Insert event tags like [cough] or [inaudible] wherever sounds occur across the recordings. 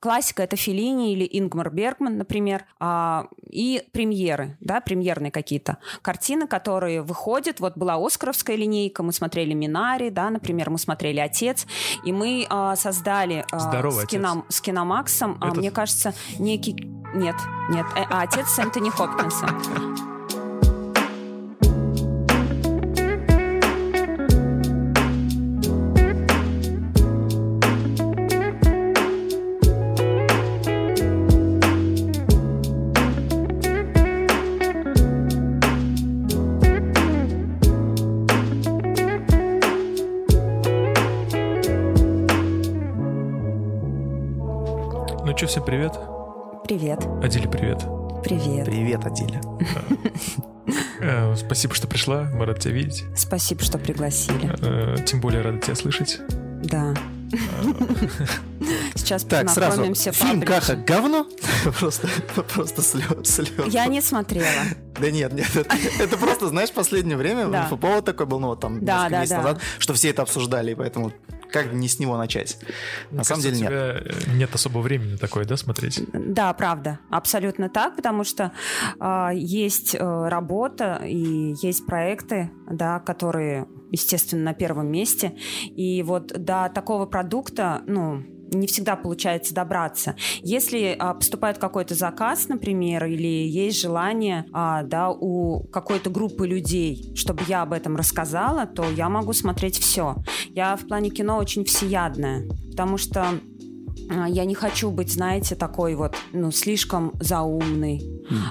Классика — это Феллини или Ингмар Бергман, например, а, и премьеры, да, премьерные какие-то картины, которые выходят. Вот была Оскаровская линейка, мы смотрели «Минари», да, например, мы смотрели «Отец», и мы а, создали а, Здорово, с, кино, с Киномаксом, а, Это- мне кажется, некий... Нет, нет, э, а «Отец» с Энтони Хопкинсом. Всем привет. Привет, Адиле, привет. привет. Привет, Адиля. Э, спасибо, что пришла. Мы рады тебя видеть. Спасибо, что пригласили. Э, тем более рады тебя слышать. Да. Сейчас Так, сразу. Фильм. Каха говно? [laughs] Просто, просто слез, слез. Я не смотрела. Да нет, нет, это, это просто, знаешь, последнее время Да. инфоповод такой был, ну вот там Да, несколько да, месяцев да. назад, что все это обсуждали, и поэтому как не с него начать? На Мне самом кажется, деле у нет. тебя э, нет особого времени на такое, да, смотреть? Да, правда, абсолютно так, потому что а, есть э, работа и есть проекты, да, которые, естественно, на первом месте. И вот до такого продукта, ну, не всегда получается добраться. Если а, поступает какой-то заказ, например, или есть желание а, да, у какой-то группы людей, чтобы я об этом рассказала, то я могу смотреть все. Я в плане кино очень всеядная, потому что я не хочу быть, знаете, такой вот, ну, слишком заумный,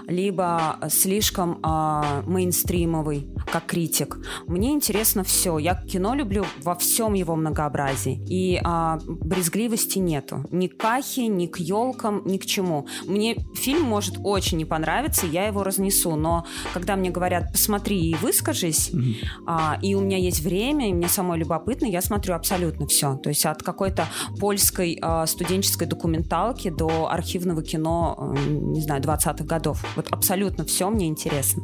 либо слишком а, мейнстримовый, как критик. Мне интересно все. Я кино люблю во всем его многообразии. И а, брезгливости нету. Ни к кахе, ни к елкам, ни к чему. Мне фильм может очень не понравиться, я его разнесу. Но когда мне говорят, посмотри и выскажись, а, и у меня есть время, и мне самой любопытно, я смотрю абсолютно все. То есть от какой-то польской а, студенческой документалки до архивного кино, э, не знаю, 20-х годов. Вот абсолютно все мне интересно.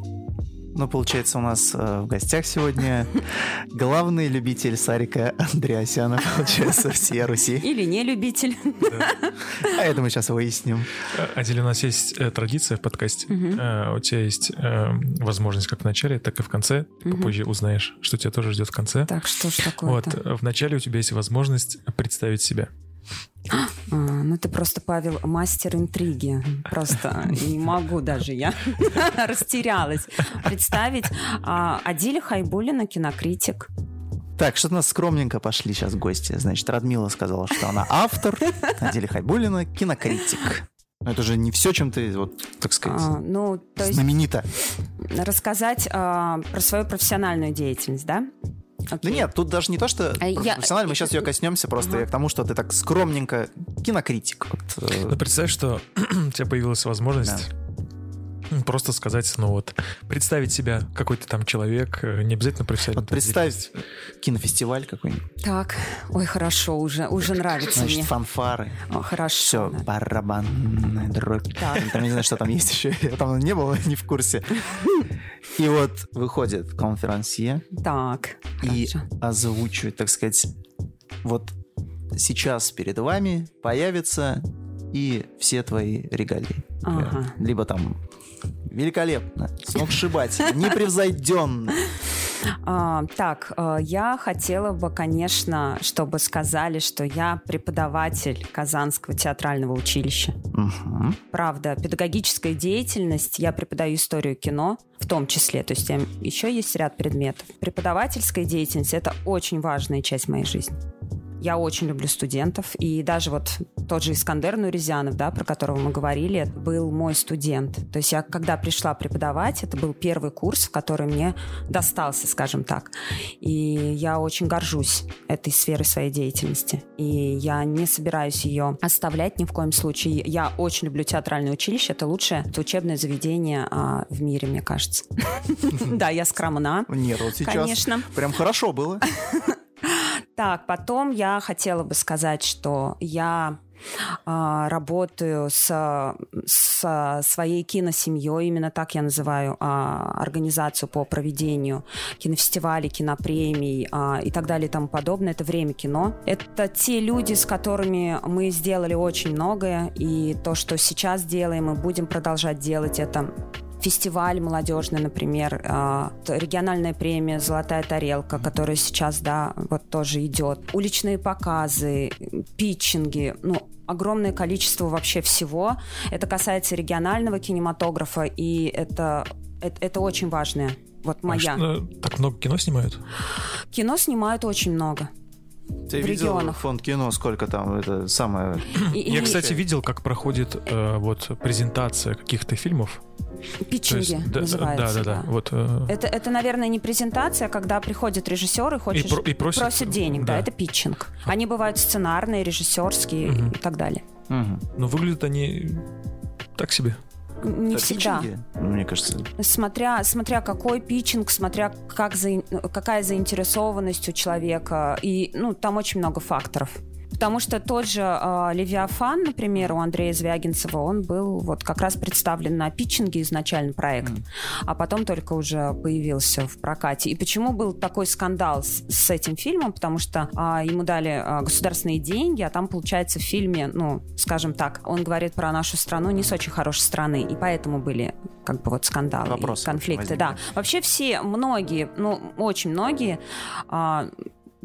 Ну, получается, у нас э, в гостях сегодня [laughs] главный любитель Сарика Андреасяна, получается, всей Руси. Или не любитель. А это мы сейчас выясним. Адиле, у нас есть э, традиция в подкасте. Мгм. Э, У тебя есть э, возможность как в начале, так и в конце. Ты Мгм. попозже узнаешь, что тебя тоже ждет в конце. Так, что ж Вот, такое-то? э, в начале у тебя есть возможность представить себя. А, ну ты просто, Павел, мастер интриги. Просто не могу даже я. [laughs] Растерялась. Представить а, Адиля Хайбулина, кинокритик. Так, что-то у нас скромненько пошли сейчас гости. Значит, Радмила сказала, что она автор, Адиля Хайбулина кинокритик. Но это же не все, чем ты, вот, так сказать, А, ну, то есть знаменита. рассказать а, про свою профессиональную деятельность, да? Да Окей. нет, тут даже не то, что А я- профессионально, мы сейчас ее коснемся, просто Ага. я к тому, что ты так скромненько кинокритик. Вот, э, Ну, представь, что [clears throat] у тебя появилась возможность [laughs] просто сказать, ну вот, представить себя, какой ты там человек, э, не обязательно профессионально. вот представь кинофестиваль какой-нибудь, Так, ой, хорошо, уже, уже нравится значит, мне. фанфары, О, хорошо. все, да. барабанная дробь. Так. Там не знаю, что там есть еще, я там не был, не в курсе. И вот выходит конферансье Так, и хорошо. озвучивает, так сказать, вот сейчас перед вами появятся и все твои регалии. Ага. Либо там великолепно, сногсшибательно, непревзойденно. А, так, э, я хотела бы, конечно, чтобы сказали, что я преподаватель Казанского театрального училища. Мгм. Правда, педагогическая деятельность, я преподаю историю кино, в том числе, то есть еще есть ряд предметов. Преподавательская деятельность — это очень важная часть моей жизни. Я очень люблю студентов, и даже вот тот же Искандер Нурезянов, да, про которого мы говорили, это был мой студент. То есть я, когда пришла преподавать, это был первый курс, который мне достался, скажем так. И я очень горжусь этой сферой своей деятельности. И я не собираюсь ее оставлять ни в коем случае. Я очень люблю театральное училище. Это лучшее учебное заведение а, в мире, мне кажется. [laughs] Да, я скромна. Нет, вот сейчас прям хорошо было. [laughs] Так, потом я хотела бы сказать, что я а, работаю с, с своей киносемьей, именно так я называю а, организацию по проведению кинофестивалей, кинопремий а, и так далее и тому подобное. Это время кино. Это те люди, с которыми мы сделали очень многое, и то, что сейчас делаем, мы будем продолжать делать это фестиваль молодежный, например, а, региональная премия «Золотая тарелка», которая сейчас, да, вот тоже идет, уличные показы, питчинги, ну, огромное количество вообще всего. Это касается регионального кинематографа, и это, это, это очень важное. Вот а моя. А что, так много кино снимают? Кино снимают очень много. Ты в видел регионах. фонд кино, сколько там, это самое... Я, кстати, видел, как проходит э, вот презентация каких-то фильмов. Питчинги есть, да, называется. Да, да, да. Вот, э... это, это, наверное, не презентация, когда приходит режиссер и, хочет, и, про, и просит, просит денег. Да. да, это питчинг. Они бывают сценарные, режиссерские угу. и так далее. Угу. Но выглядят они так себе не Это всегда. Питчинги, мне кажется. Смотря, смотря какой питчинг, смотря как за, какая заинтересованность у человека. И ну, там очень много факторов. Потому что тот же э, Левиафан, например, у Андрея Звягинцева, он был вот как раз представлен на питчинге изначально проект, mm. а потом только уже появился в прокате. И почему был такой скандал с, с этим фильмом? Потому что э, ему дали э, государственные деньги, а там, получается, в фильме, ну, скажем так, он говорит про нашу страну не с очень хорошей страны, и поэтому были как бы вот скандалы, Вопросы конфликты. Да. Вообще все, многие, ну, очень многие э,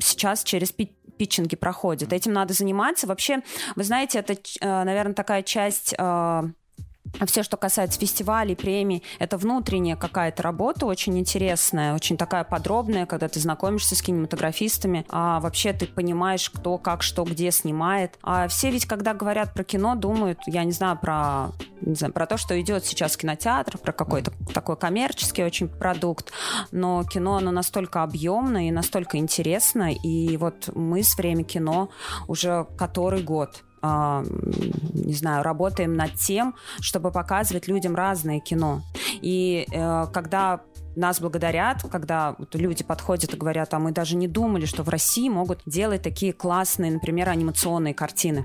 сейчас через питчинги проходят. Этим надо заниматься. Вообще, вы знаете, это, э, наверное, такая часть э, а все, что касается фестивалей, премий, это внутренняя какая-то работа очень интересная, очень такая подробная, когда ты знакомишься с кинематографистами, а вообще ты понимаешь, кто, как, что, где снимает. А все ведь, когда говорят про кино, думают, я не знаю, про, не знаю, про то, что идет сейчас кинотеатр, про какой-то такой коммерческий очень продукт, но кино, оно настолько объемное и настолько интересно, и вот мы с «Время кино» уже который год не знаю, работаем над тем, чтобы показывать людям разное кино. И э, когда нас благодарят, когда вот люди подходят и говорят, а мы даже не думали, что в России могут делать такие классные, например, анимационные картины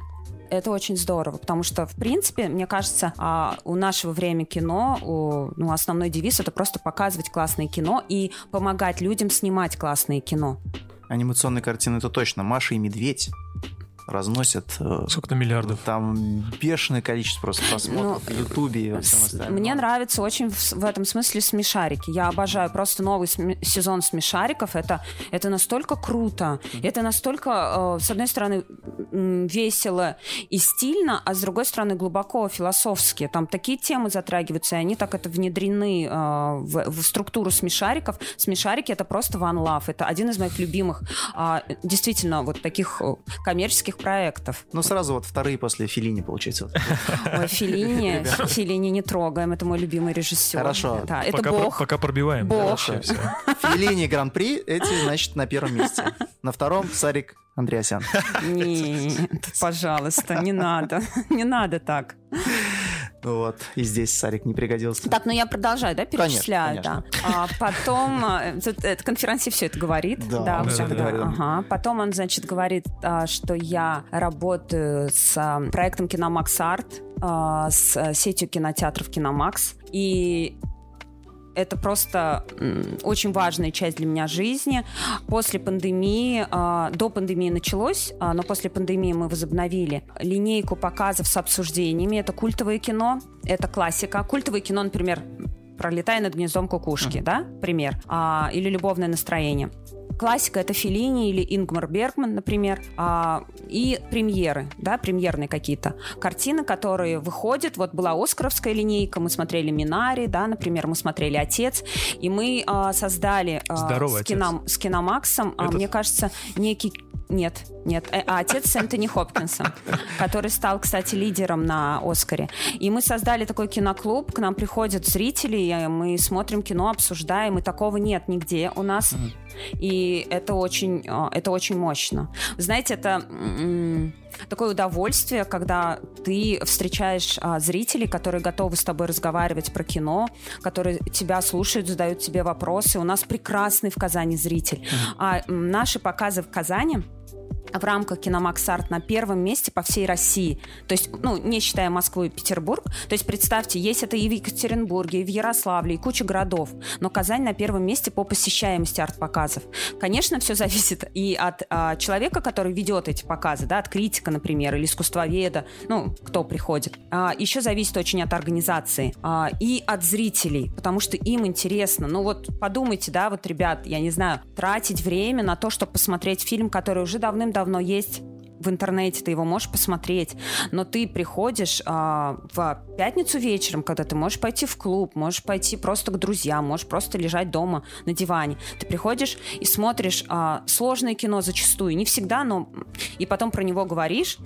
это очень здорово, потому что, в принципе, мне кажется, а, у нашего времени кино, ну, основной девиз это просто показывать классное кино и помогать людям снимать классное кино. Анимационные картины это точно. Маша и медведь разносят... Э, Сколько-то миллиардов. Там бешеное количество просто просмотров ну, в Ютубе и во всем остальном. Мне нравится очень в, в этом смысле смешарики. Я обожаю просто новый см- сезон смешариков. Это, это настолько круто. Mm-hmm. Это настолько, э, с одной стороны, весело и стильно, а с другой стороны, глубоко философски. Там такие темы затрагиваются, и они так это внедрены э, в, в структуру смешариков. Смешарики — это просто one love. Это один из моих любимых, э, действительно, вот таких э, коммерческих творческих проектов. Ну, сразу вот вторые после Филини, получается. [laughs] Ой, Филини, Филини не трогаем, это мой любимый режиссер. Хорошо. Да, это бог. Пока пробиваем. Бог. [laughs] Филини Гран-при, эти, значит, на первом месте. На втором Сарик Андреасян. Нет, пожалуйста, не надо. [laughs] Не надо так. Вот, и здесь Сарик не пригодился. Так, ну я продолжаю, да, перечисляю, конечно, конечно. да. А потом, э, это конференции все это говорит. Да, да, все это говорит. Ага. Потом он, значит, говорит, а, что я работаю с а, проектом Киномакс Арт, а, с сетью кинотеатров Киномакс. И это просто очень важная часть для меня жизни. После пандемии, а, до пандемии началось, а, но после пандемии мы возобновили линейку показов с обсуждениями. Это культовое кино, это классика. Культовое кино, например, «Пролетая над гнездом кукушки», uh-huh. да, пример, а, или «Любовное настроение» классика это Филини или Ингмар Бергман, например, а, и премьеры, да, премьерные какие-то картины, которые выходят. Вот была Оскаровская линейка, мы смотрели Минари, да, например, мы смотрели Отец, и мы а, создали а, Здорово, с, кино, с Киномаксом, а, мне кажется, некий нет, нет. Э, а отец с Энтони Хопкинсом, [laughs] который стал, кстати, лидером на Оскаре. И мы создали такой киноклуб, к нам приходят зрители, мы смотрим кино, обсуждаем, и такого нет нигде у нас. И это очень, э, это очень мощно. Знаете, это такое удовольствие, когда ты встречаешь а, зрителей, которые готовы с тобой разговаривать про кино, которые тебя слушают, задают тебе вопросы. У нас прекрасный в Казани зритель. А наши показы в Казани в рамках Киномакс Арт на первом месте по всей России. То есть, ну, не считая Москву и Петербург. То есть, представьте, есть это и в Екатеринбурге, и в Ярославле, и куча городов. Но Казань на первом месте по посещаемости арт-показов. Конечно, все зависит и от а, человека, который ведет эти показы, да, от критика, например, или искусствоведа, ну, кто приходит. А, еще зависит очень от организации а, и от зрителей, потому что им интересно. Ну, вот подумайте, да, вот, ребят, я не знаю, тратить время на то, чтобы посмотреть фильм, который уже давным-давно есть в интернете, ты его можешь посмотреть, но ты приходишь а, в пятницу вечером, когда ты можешь пойти в клуб, можешь пойти просто к друзьям, можешь просто лежать дома на диване. Ты приходишь и смотришь а, сложное кино зачастую, не всегда, но и потом про него говоришь,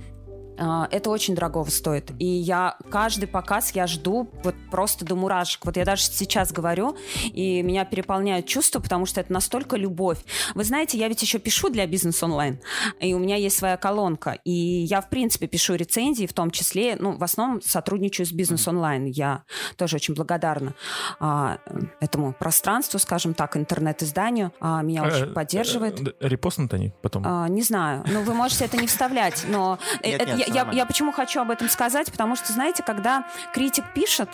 это очень дорого стоит. И я каждый показ я жду вот просто до мурашек. Вот я даже сейчас говорю, и меня переполняют чувства, потому что это настолько любовь. Вы знаете, я ведь еще пишу для бизнес онлайн, и у меня есть своя колонка. И я, в принципе, пишу рецензии, в том числе, ну, в основном сотрудничаю с бизнес онлайн. Я тоже очень благодарна а, этому пространству, скажем так, интернет-изданию. А, меня очень э, поддерживает. Э, репостнут они потом? А, не знаю. Ну, вы можете это не вставлять, но... Нет, нет, я, я почему хочу об этом сказать? Потому что, знаете, когда критик пишет,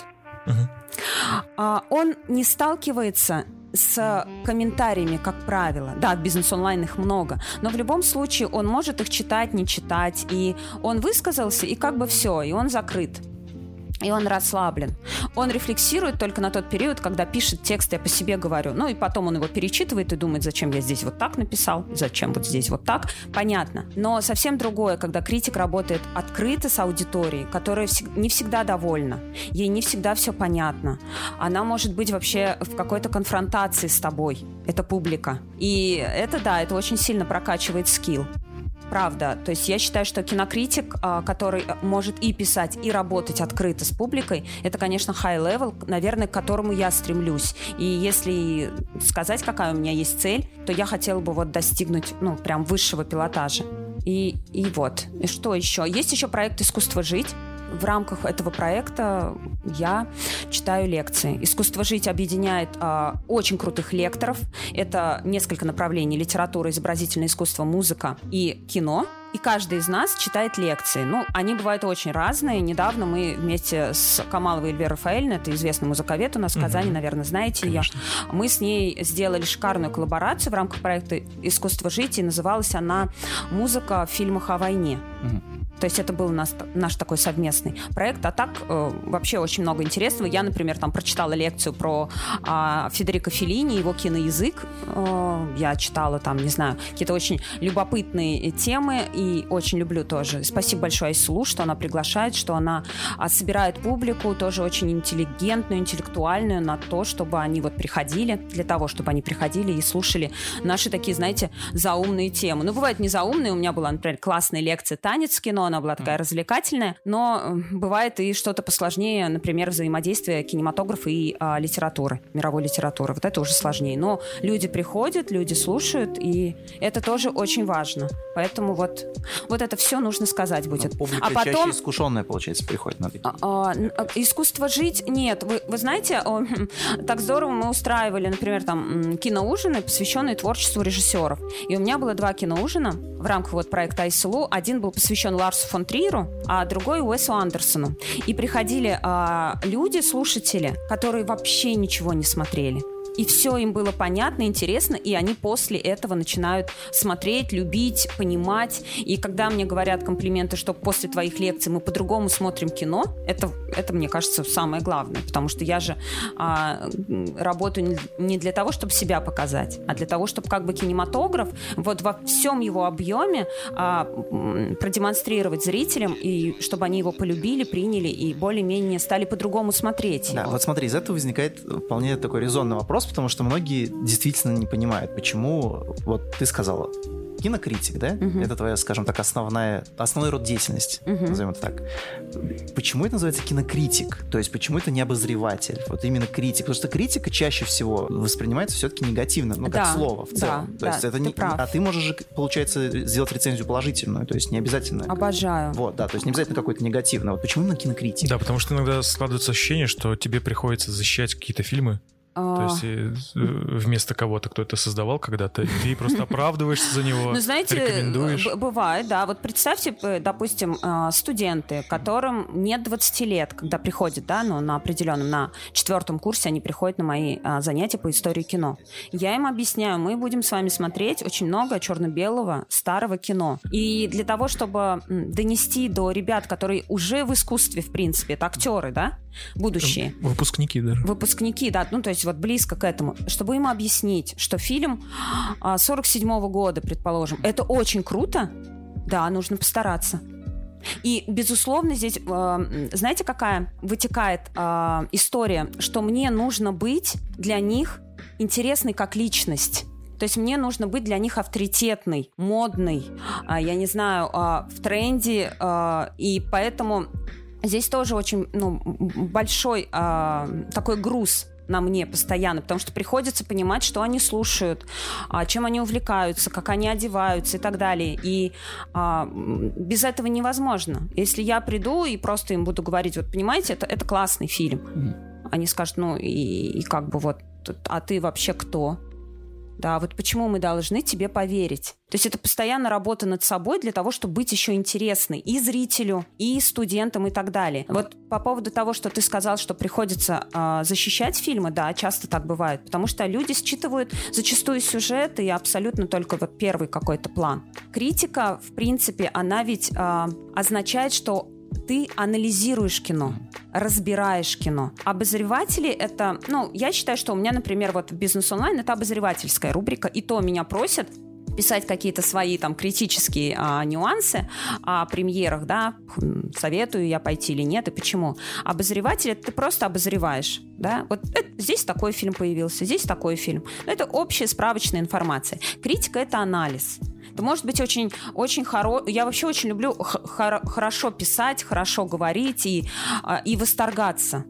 uh он не сталкивается с комментариями, как правило. Да, в бизнес-онлайн их много, но в любом случае он может их читать, не читать, и он высказался, и как бы все, и он закрыт и он расслаблен. Он рефлексирует только на тот период, когда пишет текст, я по себе говорю. Ну и потом он его перечитывает и думает, зачем я здесь вот так написал, зачем вот здесь вот так. Понятно. Но совсем другое, когда критик работает открыто с аудиторией, которая не всегда довольна. Ей не всегда все понятно. Она может быть вообще в какой-то конфронтации с тобой. Это публика. И это, да, это очень сильно прокачивает скилл правда. То есть я считаю, что кинокритик, а, который может и писать, и работать открыто с публикой, это, конечно, high level, наверное, к которому я стремлюсь. И если сказать, какая у меня есть цель, то я хотела бы вот достигнуть, ну, прям высшего пилотажа. И, и вот. И что еще? Есть еще проект «Искусство жить», в рамках этого проекта я читаю лекции. Искусство жить объединяет а, очень крутых лекторов. Это несколько направлений: литература, изобразительное искусство, музыка и кино. И каждый из нас читает лекции. Ну, они бывают очень разные. Недавно мы вместе с Камаловой Эльвирой Рафаэльной, это известный музыковед у нас в Казани, угу. наверное, знаете Конечно. ее, мы с ней сделали шикарную коллаборацию в рамках проекта «Искусство жить», и называлась она «Музыка в фильмах о войне». Угу. То есть это был наш, наш такой совместный проект. А так э, вообще очень много интересного. Я, например, там прочитала лекцию про э, Федерико Феллини, его киноязык. Э, я читала там, не знаю, какие-то очень любопытные темы и очень люблю тоже. Спасибо большое Айсулу, что она приглашает, что она а, собирает публику тоже очень интеллигентную, интеллектуальную на то, чтобы они вот приходили, для того, чтобы они приходили и слушали наши такие, знаете, заумные темы. Ну, бывает не заумные. У меня была, например, классная лекция «Танец в кино», она была такая mm. развлекательная, но бывает и что-то посложнее, например, взаимодействие кинематографа и а, литературы, мировой литературы. Вот это уже сложнее. Но люди приходят, люди слушают, и это тоже очень важно. Поэтому вот, вот это все нужно сказать будет. Но а потом... чаще искушенная, получается, приходит на такие. А, а, искусство жить? Нет. Вы, вы знаете, о, [laughs] так здорово мы устраивали, например, там киноужины, посвященные творчеству режиссеров. И у меня было два киноужина в рамках вот проекта ISLU. Один был посвящен Ларсу Ларсу фон Триру, а другой Уэсу Андерсону. И приходили а, люди, слушатели, которые вообще ничего не смотрели и все им было понятно, интересно, и они после этого начинают смотреть, любить, понимать. И когда мне говорят комплименты, что после твоих лекций мы по-другому смотрим кино, это, это мне кажется самое главное, потому что я же а, работаю не для того, чтобы себя показать, а для того, чтобы как бы кинематограф вот во всем его объеме а, продемонстрировать зрителям, и чтобы они его полюбили, приняли и более-менее стали по-другому смотреть. Да, вот смотри, из этого возникает вполне такой резонный вопрос, вопрос, потому что многие действительно не понимают, почему, вот ты сказала, кинокритик, да? Угу. Это твоя, скажем так, основная, основной род деятельности, угу. назовем это так. Почему это называется кинокритик? То есть почему это не обозреватель? Вот именно критик. Потому что критика чаще всего воспринимается все-таки негативно, ну, как да, слово в целом. Да, то есть да, это не, прав. А ты можешь же, получается, сделать рецензию положительную, то есть не обязательно. Обожаю. Вот, да, то есть не обязательно какой-то негативный. Вот почему именно кинокритик? Да, потому что иногда складывается ощущение, что тебе приходится защищать какие-то фильмы, То есть э, вместо кого-то кто это создавал когда-то, ты просто оправдываешься за него, Ну, знаете, бывает, да. Вот представьте, допустим, э, студенты, которым нет 20 лет, когда приходят, да, ну, на определенном, на четвертом курсе они приходят на мои а, занятия по истории кино. Я им объясняю, мы будем с вами смотреть очень много черно-белого старого кино. И для того, чтобы донести до ребят, которые уже в искусстве, в принципе, это актеры, да, будущие, Выпускники даже. выпускники, да, ну то есть вот близко к этому, чтобы им объяснить, что фильм а, 47 года, предположим, это очень круто, да, нужно постараться. И, безусловно, здесь, э, знаете, какая вытекает э, история, что мне нужно быть для них интересной как личность. То есть мне нужно быть для них авторитетной, модной, а, я не знаю, а, в тренде, а, и поэтому здесь тоже очень ну, большой а, такой груз на мне постоянно, потому что приходится понимать, что они слушают, а, чем они увлекаются, как они одеваются и так далее. И а, без этого невозможно. Если я приду и просто им буду говорить, вот понимаете, это, это классный фильм. Они скажут, ну и, и как бы вот, а ты вообще кто? Да, вот почему мы должны тебе поверить? То есть это постоянно работа над собой для того, чтобы быть еще интересной и зрителю, и студентам, и так далее. Вот по поводу того, что ты сказал, что приходится а, защищать фильмы, да, часто так бывает, потому что люди считывают зачастую сюжет и абсолютно только вот первый какой-то план. Критика, в принципе, она ведь а, означает, что ты анализируешь кино, разбираешь кино. Обозреватели это, ну, я считаю, что у меня, например, вот бизнес онлайн это обозревательская рубрика, и то меня просят писать какие-то свои там критические а, нюансы о премьерах, да, хм, советую я пойти или нет, и почему. Обозреватель это ты просто обозреваешь, да, вот э, здесь такой фильм появился, здесь такой фильм. Но это общая справочная информация. Критика это анализ. Это может быть очень, очень хоро... Я вообще очень люблю х- хоро- хорошо писать, хорошо говорить и, а, и восторгаться.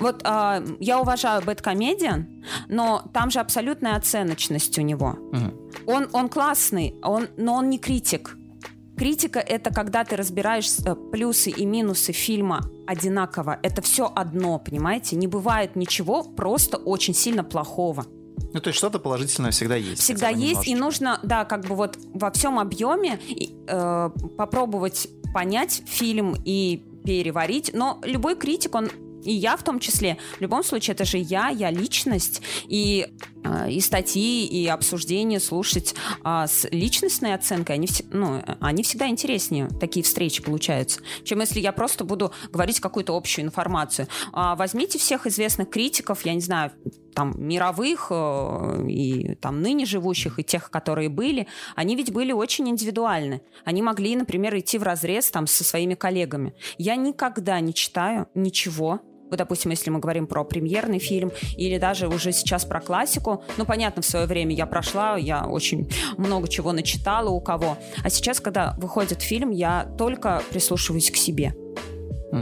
Вот а, я уважаю Бэткомедиан, но там же абсолютная оценочность у него. Мгм. Он, он классный, он, но он не критик. Критика это когда ты разбираешь э, плюсы и минусы фильма одинаково. Это все одно, понимаете? Не бывает ничего просто очень сильно плохого. Ну, то есть что-то положительное всегда есть. Всегда есть, и нужно, да, как бы вот во всем объеме э, попробовать понять фильм и переварить. Но любой критик, он и я в том числе, в любом случае, это же я, я личность, и, и статьи, и обсуждения слушать а, с личностной оценкой, они, ну, они всегда интереснее, такие встречи получаются, чем если я просто буду говорить какую-то общую информацию. А, возьмите всех известных критиков, я не знаю, там, мировых э, и там ныне живущих, и тех, которые были, они ведь были очень индивидуальны. Они могли, например, идти в разрез там со своими коллегами. Я никогда не читаю ничего, допустим, если мы говорим про премьерный фильм или даже уже сейчас про классику, ну, понятно, в свое время я прошла, я очень много чего начитала у кого. А сейчас, когда выходит фильм, я только прислушиваюсь к себе.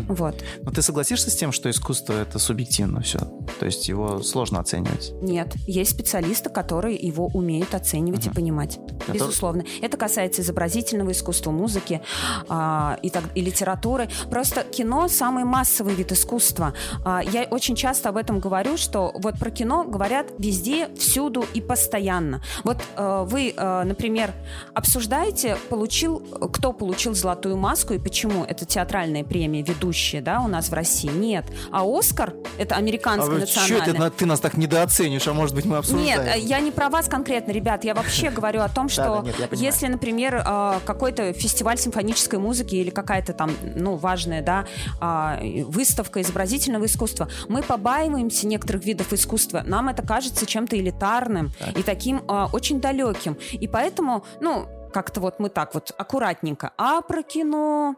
Вот. Но ты согласишься с тем, что искусство это субъективно все? То есть его сложно оценивать? Нет, есть специалисты, которые его умеют оценивать и понимать. Это- Безусловно. Это касается изобразительного искусства, музыки а, и, так, и литературы. Просто кино самый массовый вид искусства. А, я очень часто об этом говорю, что вот про кино говорят везде, всюду и постоянно. Вот э, вы, э, например, обсуждаете, получил, кто получил золотую маску и почему? Это театральная премия, ведущая, да, у нас в России? Нет. А Оскар это американская национальная. ты нас так недооценишь, а может быть мы Нет, э, я не про вас конкретно, ребят. Я вообще [laughs] говорю о том, что если, например, э, какой-то фестиваль симфонической музыки или какая-то там, ну, важная, да, а, выставка изобразительного искусства, мы побаиваемся некоторых видов искусства. Нам это кажется чем-то элитарным и таким а, очень далеким. И поэтому, ну, как-то вот мы так вот аккуратненько. А про кино,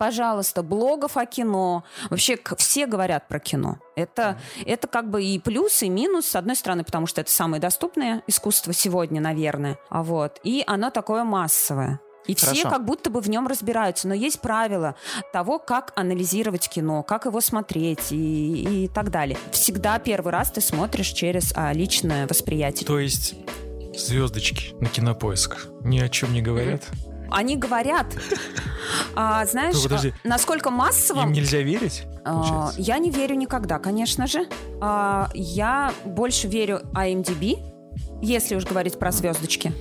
пожалуйста, блогов о кино. Вообще все говорят про кино. Это, это как бы и плюс, и минус, с одной стороны, потому что это самое доступное искусство сегодня, наверное. А вот. И оно такое массовое. И все Хорошо. как будто бы в нем разбираются. Но есть правила того, как анализировать кино, как его смотреть и, и так далее. Всегда первый раз ты смотришь через а, личное восприятие. То есть звездочки на кинопоиск ни о чем не говорят? Они говорят. А, знаешь, Ну, подожди. а, насколько массово... Им нельзя верить? А, получается? Я не верю никогда, конечно же. А, Я больше верю IMDb, если уж говорить про звездочки.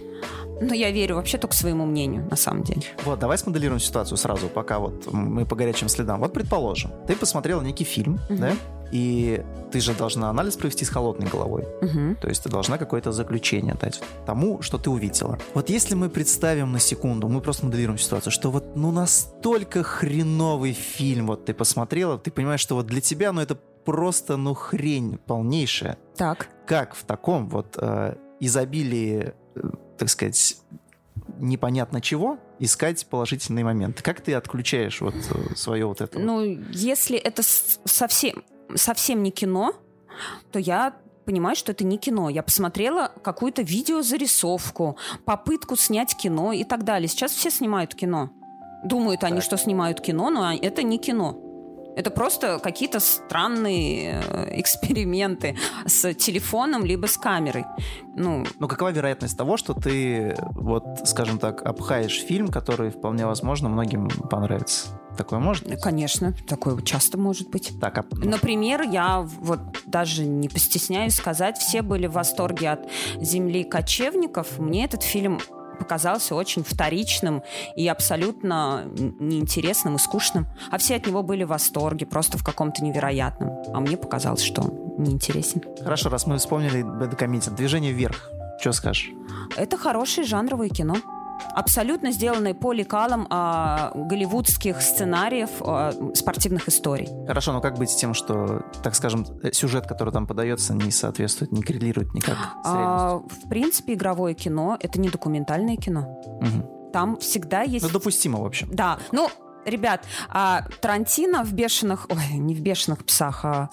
Но я верю вообще только своему мнению, на самом деле. Вот, давай смоделируем ситуацию сразу, пока вот мы по горячим следам. Вот, предположим, ты посмотрела некий фильм, Мгм. да? И ты же должна анализ провести с холодной головой. Мгм. То есть ты должна какое-то заключение дать тому, что ты увидела. Вот если мы представим на секунду, мы просто моделируем ситуацию, что вот ну настолько хреновый фильм вот ты посмотрела, ты понимаешь, что вот для тебя ну это просто ну хрень полнейшая. Так. Как в таком вот э, изобилии, э, так сказать, непонятно чего искать положительные моменты? Как ты отключаешь вот свое вот это? Ну, если это совсем, совсем не кино, то я понимаю, что это не кино. Я посмотрела какую-то видеозарисовку, попытку снять кино и так далее. Сейчас все снимают кино. Думают они, Так. что снимают кино, но это не кино. Это просто какие-то странные э, эксперименты с телефоном либо с камерой. Ну, Ну, какова вероятность того, что ты, вот, скажем так, обхаешь фильм, который вполне возможно многим понравится? Такое может быть? конечно, такое часто может быть. Так, а, Например, я вот даже не постесняюсь сказать, все были в восторге от «Земли кочевников». Мне этот фильм показался очень вторичным и абсолютно неинтересным и скучным. А все от него были в восторге, просто в каком-то невероятном. А мне показалось, что он неинтересен. хорошо, раз мы вспомнили Committee, движение вверх. Что скажешь? Это хорошее жанровое кино. Абсолютно сделанное по лекалам а, голливудских сценариев а, спортивных историй. Хорошо, но как быть с тем, что, так скажем, э, сюжет, который там подается, не соответствует, не коррелирует никак с А, в принципе, игровое кино — это не документальное кино. Мгм. Там всегда есть... Ну, допустимо, в общем. Да, ну, ребят, а, Тарантино в «Бешеных...» Ой, не в «Бешеных псах», а...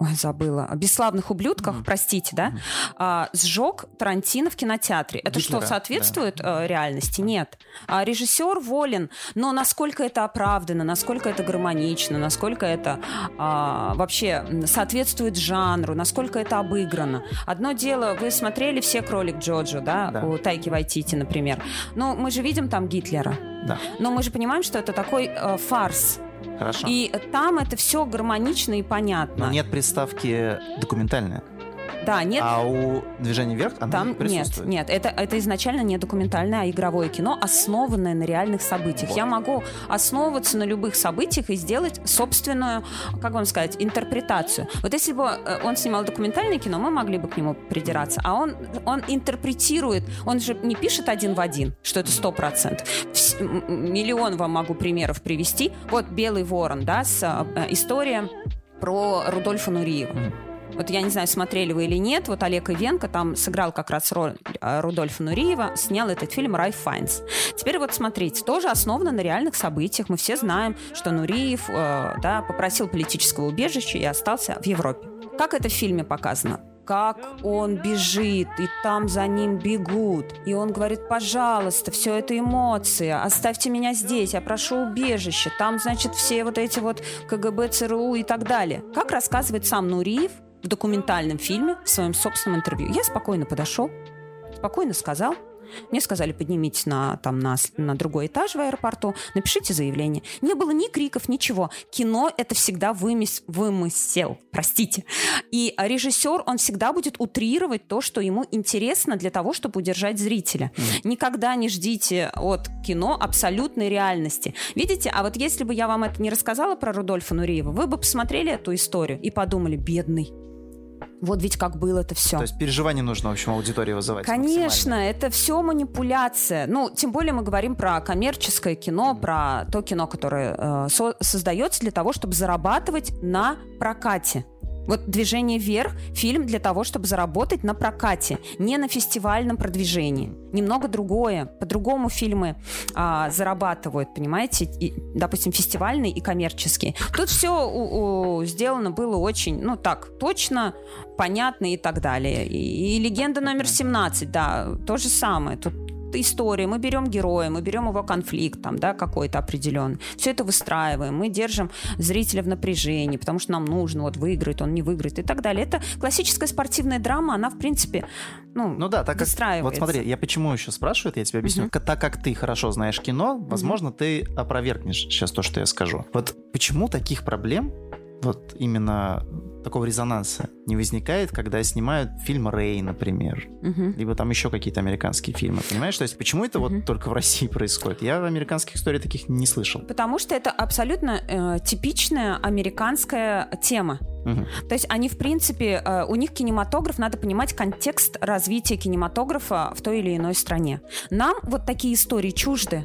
Ой, забыла. О «Бесславных ублюдках», Мгм. простите, да? А, сжег Тарантино в кинотеатре. Это Гитлера, что, соответствует э, реальности? Нет. А режиссер волен, но насколько это оправдано, насколько это гармонично, насколько это а, вообще соответствует жанру, насколько это обыграно. Одно дело, вы смотрели все «Кролик Джоджо», да, Да. у Тайки Вайтити, например. Но мы же видим там Гитлера. Да, Но мы же понимаем, что это такой э, фарс. Хорошо. И там это все гармонично и понятно. Но нет приставки документальная. Да, нет. А у движения вверх она Там нет, присутствует. нет, это, это изначально не документальное, а игровое кино, основанное на реальных событиях. Вот. Я могу основываться на любых событиях и сделать собственную, как вам сказать, интерпретацию. Вот если бы э, он снимал документальное кино, мы могли бы к нему придираться. А он, он интерпретирует, он же не пишет один в один, что это сто процентов. Миллион вам могу примеров привести. Вот «Белый ворон», да, с, э, история про Рудольфа Нуриева. Мгм. Вот я не знаю, смотрели вы или нет, вот Олег Ивенко там сыграл как раз роль э, Рудольфа Нуриева, снял этот фильм «Райф Файнс». Теперь вот смотрите, тоже основано на реальных событиях. Мы все знаем, что Нуриев э, да, попросил политического убежища и остался в Европе. Как это в фильме показано? как он бежит, и там за ним бегут. И он говорит, пожалуйста, все это эмоции, оставьте меня здесь, я прошу убежище. Там, значит, все вот эти вот КГБ, ЦРУ и так далее. Как рассказывает сам Нуриев в документальном фильме в своем собственном интервью. Я спокойно подошел, спокойно сказал, мне сказали, поднимитесь на, там, на, на другой этаж в аэропорту, напишите заявление. Не было ни криков, ничего. Кино — это всегда вымес, вымысел, простите. И режиссер, он всегда будет утрировать то, что ему интересно для того, чтобы удержать зрителя. Никогда не ждите от кино абсолютной реальности. Видите, а вот если бы я вам это не рассказала про Рудольфа Нуриева, вы бы посмотрели эту историю и подумали, бедный. Вот ведь как было это все. То есть переживание нужно, в общем, аудитории вызывать. Конечно, это все манипуляция. Ну, тем более мы говорим про коммерческое кино, про то кино, которое э, со- создается для того, чтобы зарабатывать на прокате. Вот «Движение вверх» — фильм для того, чтобы заработать на прокате, не на фестивальном продвижении. Немного другое. По-другому фильмы а, зарабатывают, понимаете? И, допустим, фестивальный и коммерческий. Тут все сделано было очень, ну так, точно, понятно и так далее. И, и «Легенда номер 17», да, то же самое. Тут история, мы берем героя, мы берем его конфликт там, да, какой-то определенный. Все это выстраиваем, мы держим зрителя в напряжении, потому что нам нужно вот выиграть, он не выиграет и так далее. Это классическая спортивная драма, она, в принципе, ну, ну да, так как, вот смотри, я почему еще спрашиваю, я тебе объясню. Uh-huh. Так как ты хорошо знаешь кино, возможно, uh-huh. ты опровергнешь сейчас то, что я скажу. Вот почему таких проблем вот именно такого резонанса не возникает, когда снимают фильм «Рэй», например, угу. либо там еще какие-то американские фильмы, понимаешь? То есть почему это угу. вот только в России происходит? Я в американских историях таких не слышал. Потому что это абсолютно э, типичная американская тема. Угу. То есть они, в принципе, э, у них кинематограф, надо понимать контекст развития кинематографа в той или иной стране. Нам вот такие истории чужды.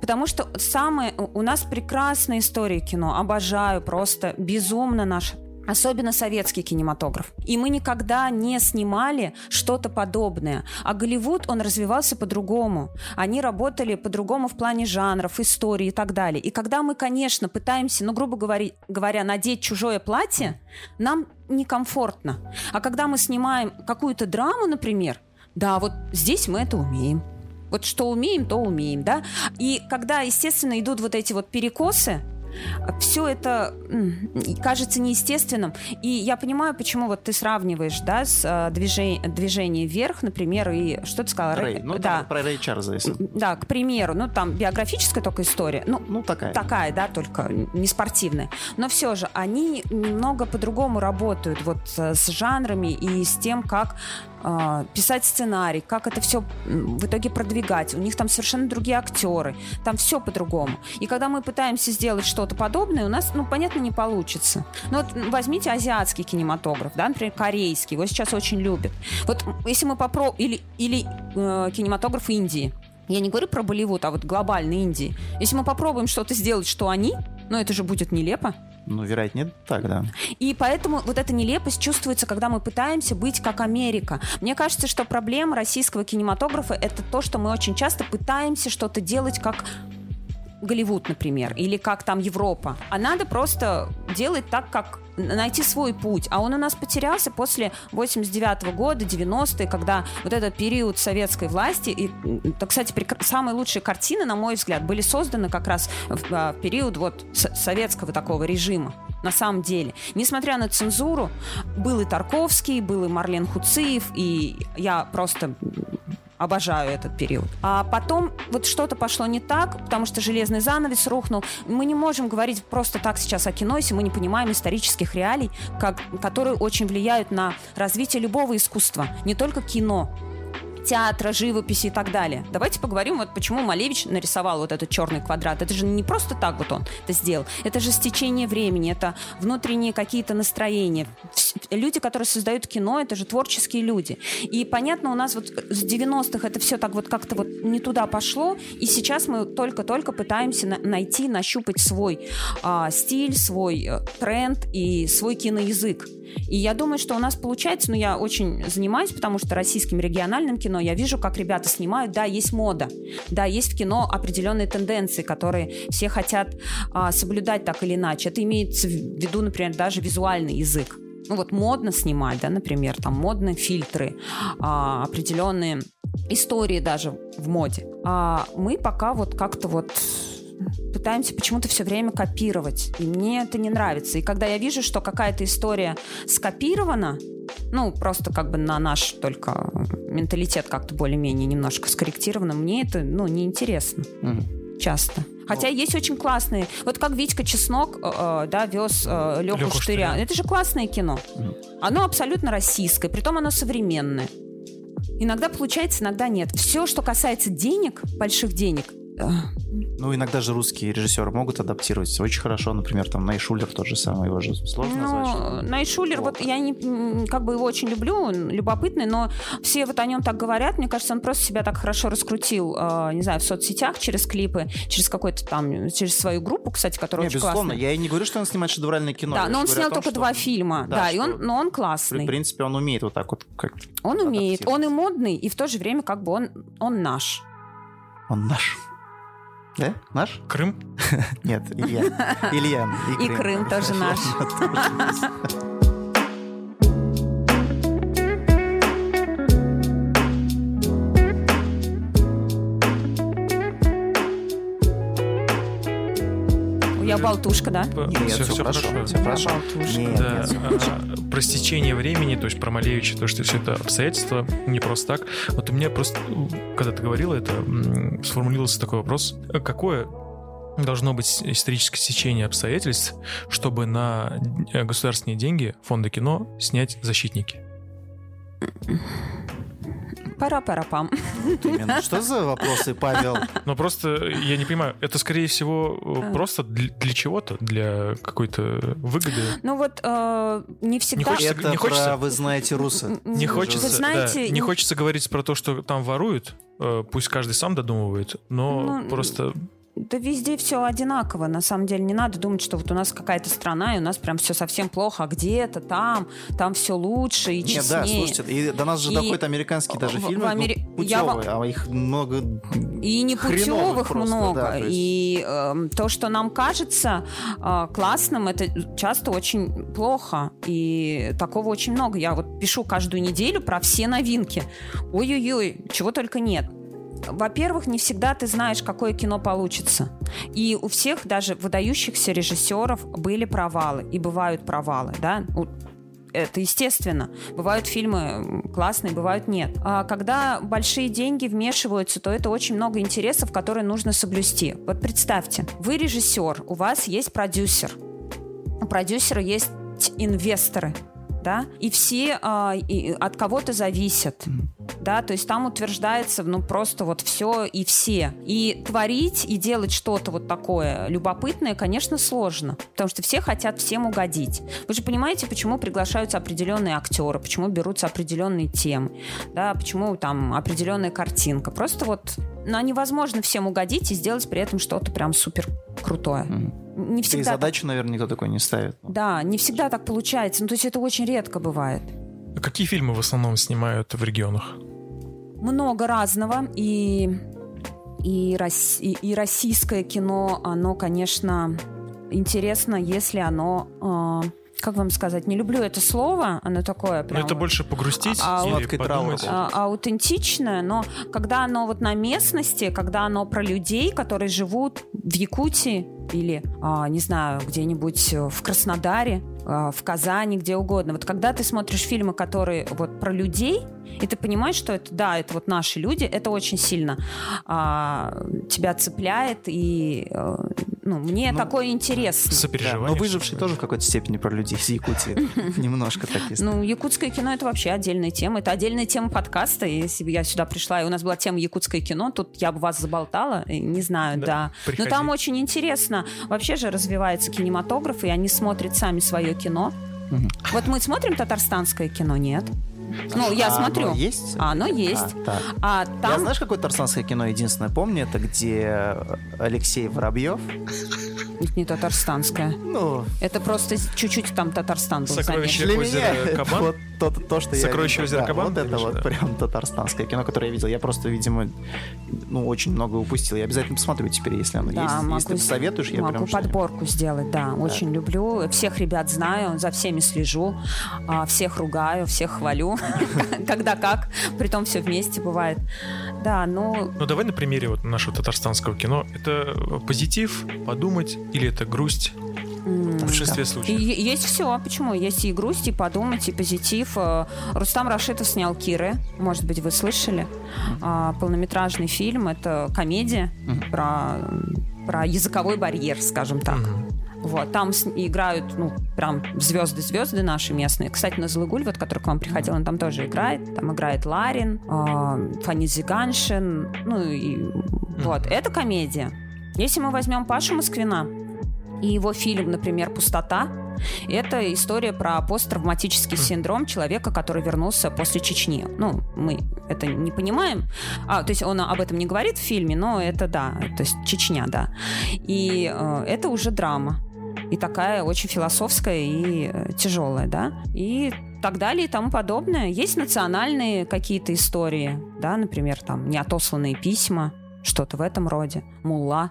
Потому что самые... У нас прекрасная история кино. Обожаю просто безумно наш Особенно советский кинематограф. И мы никогда не снимали что-то подобное. А Голливуд, он развивался по-другому. Они работали по-другому в плане жанров, истории и так далее. И когда мы, конечно, пытаемся, ну, грубо говоря надеть чужое платье, нам некомфортно. А когда мы снимаем какую-то драму, например, да, вот здесь мы это умеем. Вот что умеем, то умеем, да. И когда, естественно, идут вот эти вот перекосы, все это кажется неестественным. И я понимаю, почему вот ты сравниваешь, да, с э, движение, движение вверх, например, и что ты сказала? Рэй, ну, да. про Рэй Чарльза. Если. Да, к примеру, ну, там биографическая только история. Ну, ну такая. Такая, да, только не спортивная. Но все же они немного по-другому работают вот э, с жанрами и с тем, как писать сценарий, как это все в итоге продвигать. У них там совершенно другие актеры, там все по-другому. И когда мы пытаемся сделать что-то подобное, у нас, ну, понятно, не получится. Ну вот возьмите азиатский кинематограф, да, например, корейский, его сейчас очень любят. Вот если мы попробуем, или, или э, кинематограф Индии, я не говорю про Болливуд, а вот глобальный Индии. Если мы попробуем что-то сделать, что они, ну это же будет нелепо. Ну, вероятнее, так, да. И поэтому вот эта нелепость чувствуется, когда мы пытаемся быть как Америка. Мне кажется, что проблема российского кинематографа это то, что мы очень часто пытаемся что-то делать как Голливуд, например, или как там Европа. А надо просто делать так, как найти свой путь. А он у нас потерялся после 89 -го года, 90-е, когда вот этот период советской власти, и, то, кстати, самые лучшие картины, на мой взгляд, были созданы как раз в, а, в период вот советского такого режима на самом деле. Несмотря на цензуру, был и Тарковский, был и Марлен Хуциев, и я просто Обожаю этот период. А потом вот что-то пошло не так, потому что железный занавес рухнул. Мы не можем говорить просто так сейчас о кино, если мы не понимаем исторических реалий, как, которые очень влияют на развитие любого искусства, не только кино театра, живописи и так далее. Давайте поговорим, вот почему Малевич нарисовал вот этот черный квадрат. Это же не просто так вот он это сделал. Это же стечение времени, это внутренние какие-то настроения. Люди, которые создают кино, это же творческие люди. И понятно, у нас вот с 90-х это все так вот как-то вот не туда пошло, и сейчас мы только-только пытаемся на- найти, нащупать свой а, стиль, свой а, тренд и свой киноязык. И я думаю, что у нас получается, ну, я очень занимаюсь, потому что российским региональным кино я вижу, как ребята снимают. Да, есть мода. Да, есть в кино определенные тенденции, которые все хотят а, соблюдать так или иначе. Это имеется в виду, например, даже визуальный язык. Ну вот модно снимать, да, например, там модные фильтры, а, определенные истории даже в моде. А мы пока вот как-то вот пытаемся почему-то все время копировать. И мне это не нравится. И когда я вижу, что какая-то история скопирована, ну, просто как бы на наш только менталитет как-то более-менее немножко скорректировано, мне это, ну, неинтересно. Угу. Часто. Хотя ну. есть очень классные. Вот как Витька Чеснок, э, э да, вез э, Леху, Леху Штыря. Штыря. Это же классное кино. Угу. Оно абсолютно российское, притом оно современное. Иногда получается, иногда нет. Все, что касается денег, больших денег, ну, иногда же русские режиссеры могут адаптировать очень хорошо. Например, там Найшулер тот же самый, его же сложно ну, назвать. Найшулер, вот я не, как бы его очень люблю, он любопытный, но все вот о нем так говорят. Мне кажется, он просто себя так хорошо раскрутил, э, не знаю, в соцсетях, через клипы, через какой-то там, через свою группу, кстати, которая не, очень безусловно, классная. я и не говорю, что он снимает шедевральное кино. Да, но он снял том, только два фильма, да, да и он, но он классный. В принципе, он умеет вот так вот как Он умеет, он и модный, и в то же время как бы он, он наш. Он наш. Да? Наш? Крым? [laughs] Нет, Илья. [laughs] Ильян. И. Крым тоже [laughs] наш. Болтушка, да? Нет, все, все хорошо, все хорошо. Нет, да, нет, а, про стечение времени, то есть про Малевича, то, что все это обстоятельства не просто так. Вот у меня просто, когда ты говорила это, сформулировался такой вопрос. Какое должно быть историческое сечение обстоятельств, чтобы на государственные деньги фонда кино снять «Защитники»? [laughs] Пара-пара-пам. Именно. Что за вопросы, Павел? Ну просто я не понимаю, это скорее всего а. просто для, для чего-то, для какой-то выгоды. Ну вот э, не всегда. Не хочется, это не хочется, про, вы знаете русы. Не хочется, знаете, да, не хочется говорить про то, что там воруют. Э, пусть каждый сам додумывает, но ну, просто да везде все одинаково. На самом деле не надо думать, что вот у нас какая-то страна, и у нас прям все совсем плохо, а где-то там, там все лучше и честнее. Нет, да, слушайте, и до нас же и доходят американские даже фильмы, в Амери... ну, путевые, Я... а их много И не путевых просто, много. Да, есть... И э, то, что нам кажется э, классным, это часто очень плохо. И такого очень много. Я вот пишу каждую неделю про все новинки. Ой-ой-ой, чего только нет во-первых, не всегда ты знаешь, какое кино получится. И у всех, даже выдающихся режиссеров, были провалы. И бывают провалы, да это естественно. Бывают фильмы классные, бывают нет. А когда большие деньги вмешиваются, то это очень много интересов, которые нужно соблюсти. Вот представьте, вы режиссер, у вас есть продюсер. У продюсера есть инвесторы да, и все а, и от кого-то зависят, да, то есть там утверждается, ну, просто вот все и все. И творить и делать что-то вот такое любопытное, конечно, сложно, потому что все хотят всем угодить. Вы же понимаете, почему приглашаются определенные актеры, почему берутся определенные темы, да, почему там определенная картинка. Просто вот, ну, невозможно всем угодить и сделать при этом что-то прям супер крутое. Mm-hmm не всегда... И задачу, так... наверное, никто такой не ставит. Да, не всегда так получается. Ну, то есть это очень редко бывает. А какие фильмы в основном снимают в регионах? Много разного. И, и, и, и российское кино, оно, конечно, интересно, если оно... Э, как вам сказать, не люблю это слово, оно такое прям... Но это вот, больше погрустить а, или подумать? А, аутентичное, но когда оно вот на местности, когда оно про людей, которые живут в Якутии или, а, не знаю, где-нибудь в Краснодаре, в Казани, где угодно. Вот когда ты смотришь фильмы, которые вот про людей, и ты понимаешь, что это, да, это вот наши люди, это очень сильно а, тебя цепляет, и а, ну, мне ну, такое интересно. Сопереживание. Да, но выжившие тоже в какой-то степени про людей из Якутии. [laughs] Немножко так есть. Ну, якутское кино — это вообще отдельная тема. Это отдельная тема подкаста. Если бы я сюда пришла, и у нас была тема якутское кино, тут я бы вас заболтала. Не знаю, да. Но там очень интересно. Вообще же развивается кинематограф, и они смотрят сами свое кино. Вот мы смотрим татарстанское кино, нет? Ну, я а смотрю. Оно есть? А, оно есть. А, а там... Я знаешь, какое татарстанское кино единственное помню? Это где Алексей Воробьев не татарстанская. Ну. Это просто чуть-чуть там Татарстан был Сокровище Для озера меня Кабан? Вот то, то, что Сокровище я озера да, Кабан? Вот это вот прям татарстанское кино, которое я видел. Я просто, видимо, ну, очень много упустил. Я обязательно посмотрю теперь, если оно да, есть. Могу, если ты посоветуешь, я могу прям... подборку сделать, да. да. Очень люблю. Всех ребят знаю, за всеми слежу. А, всех ругаю, всех хвалю. [laughs] Когда как. Притом все вместе бывает. Да, ну... Ну, давай на примере вот нашего татарстанского кино. Это позитив, подумать, или это грусть? В большинстве случаев. Есть все. Почему? Есть и грусть, и подумать, и позитив. Э, Рустам Рашитов снял Киры. Может быть, вы слышали. А, полнометражный фильм. Это комедия про, про языковой барьер, скажем так. Вот, там играют, ну, прям звезды-звезды наши местные. Кстати, на Злыгуль, вот, который к вам приходил, он там тоже играет. Там играет Ларин, э, Фанни Зиганшин, ну, и вот. Это комедия. Если мы возьмем Пашу Москвина, и его фильм, например, «Пустота», это история про посттравматический синдром человека, который вернулся после Чечни. Ну, мы это не понимаем. А, то есть он об этом не говорит в фильме, но это да, то есть Чечня, да. И э, это уже драма. И такая очень философская и э, тяжелая, да. И так далее и тому подобное. Есть национальные какие-то истории, да, например, там неотосланные письма, что-то в этом роде. Мулла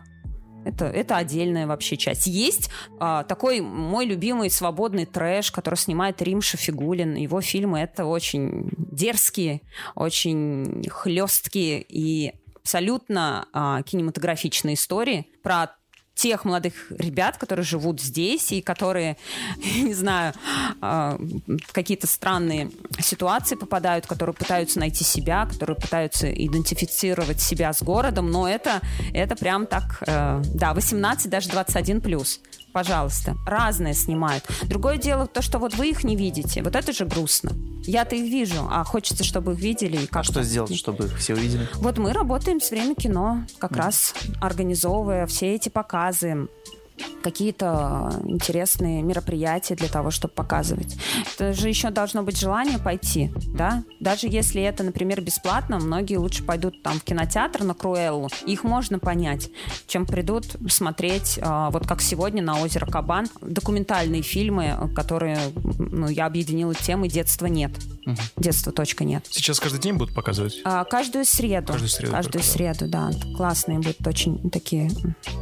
это, это отдельная вообще часть. Есть а, такой мой любимый свободный трэш, который снимает Рим Шафигулин. Его фильмы это очень дерзкие, очень хлесткие и абсолютно а, кинематографичные истории про тех молодых ребят, которые живут здесь и которые, [laughs] не знаю, а, в какие-то странные ситуации попадают, которые пытаются найти себя, которые пытаются идентифицировать себя с городом, но это, это прям так, э, да, 18, даже 21 плюс пожалуйста. Разные снимают. Другое дело то, что вот вы их не видите. Вот это же грустно. Я-то их вижу, а хочется, чтобы их видели. И а что сделать, чтобы их все увидели? Вот мы работаем с время кино, как mm. раз организовывая все эти показы, какие-то интересные мероприятия для того, чтобы показывать. Это же еще должно быть желание пойти, да? Даже если это, например, бесплатно, многие лучше пойдут там в кинотеатр на Круэллу, их можно понять, чем придут смотреть, а, вот как сегодня на озеро Кабан, документальные фильмы, которые ну, я объединила темы «Детства нет». Угу. Детства точка нет. Сейчас каждый день будут показывать? А, каждую среду. Каждую среду. Каждую среду, да. Классные будут очень такие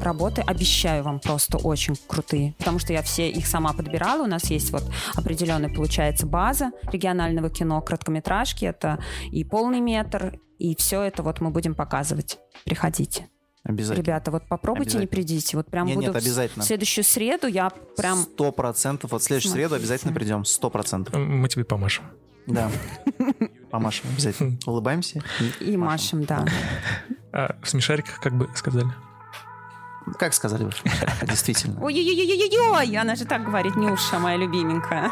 работы. Обещаю вам просто просто очень крутые, потому что я все их сама подбирала. У нас есть вот определенная, получается, база регионального кино, короткометражки, это и полный метр, и все это вот мы будем показывать. Приходите. Обязательно. Ребята, вот попробуйте не придите. Вот прям нет, буду нет, обязательно. в следующую среду я прям... Сто процентов. Вот в следующую среду обязательно придем. Сто процентов. Мы тебе поможем. Да. Помашем обязательно. [laughs] Улыбаемся. И, и машем, да. А в смешариках как бы сказали? Как сказали вы? [laughs] Действительно. Ой-ой-ой-ой-ой! Она же так говорит, Нюша, моя любименькая.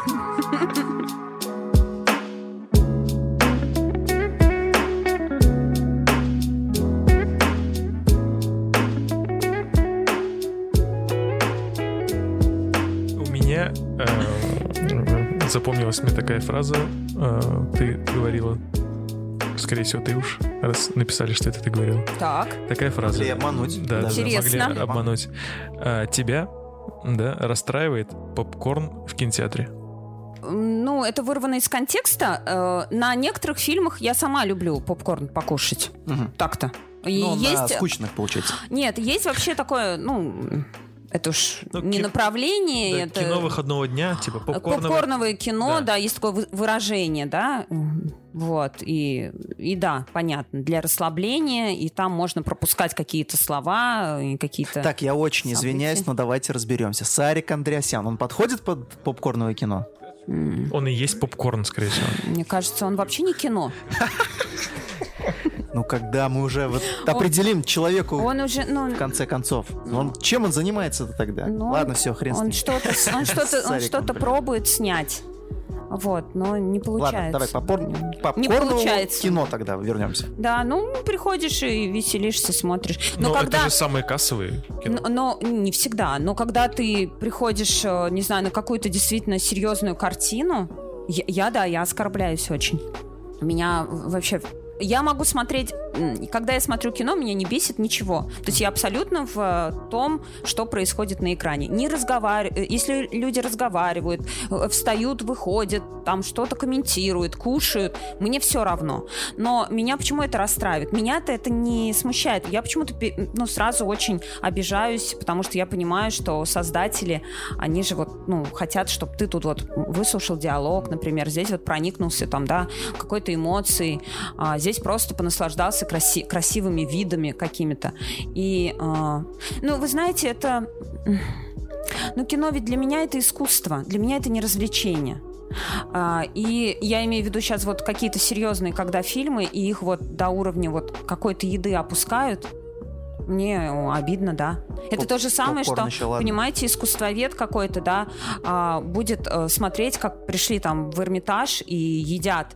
У меня э, запомнилась мне такая фраза. Э, ты говорила скорее всего, ты уж, раз написали, что это ты говорил. Так. Такая фраза. Могли обмануть. Да, да Интересно. могли обмануть. А, тебя, да, расстраивает попкорн в кинотеатре? Ну, это вырвано из контекста. Э, на некоторых фильмах я сама люблю попкорн покушать. Угу. Так-то. И ну, есть... на скучных, получается. Нет, есть вообще такое, ну, это уж ну, не ки... направление. Да, это... Кино выходного дня, типа попкорновое. Попкорновое кино, да. да, есть такое выражение, да. Вот, и, и да, понятно, для расслабления, и там можно пропускать какие-то слова, и какие-то... Так, я очень события. извиняюсь, но давайте разберемся. Сарик Андреасян, он подходит под попкорновое кино? Он и есть попкорн, скорее всего. Мне кажется, он вообще не кино. [laughs] Ну, когда мы уже вот определим человеку он уже, ну, в конце концов, он, чем он занимается тогда? Ну, Ладно, все, хрен он с ним. Что-то, он [laughs] что-то, он что-то пробует снять. Вот, но не получается. Ладно, давай попор... попкорн не получается. кино тогда вернемся. Да, ну приходишь и веселишься, смотришь. Но, но когда... это же самые кассовые кино. Но, но не всегда. Но когда ты приходишь, э, не знаю, на какую-то действительно серьезную картину, я, я да, я оскорбляюсь очень. Меня вообще я могу смотреть, когда я смотрю кино, меня не бесит ничего. То есть я абсолютно в э, том, что происходит на экране. Не разговариваю, э, если люди разговаривают, э, встают, выходят, там что-то комментируют, кушают, мне все равно. Но меня почему это расстраивает? Меня-то это не смущает. Я почему-то ну, сразу очень обижаюсь, потому что я понимаю, что создатели, они же вот, ну, хотят, чтобы ты тут вот выслушал диалог, например, здесь вот проникнулся там, да, какой-то эмоцией, а здесь здесь просто понаслаждался краси красивыми видами какими-то. И, э, ну, вы знаете, это... Ну, кино ведь для меня это искусство, для меня это не развлечение. А, и я имею в виду сейчас вот какие-то серьезные, когда фильмы, и их вот до уровня вот какой-то еды опускают, мне обидно, да. Это Поп- то же самое, что, понимаете, искусствовед какой-то, да, а, будет а, смотреть, как пришли там в Эрмитаж и едят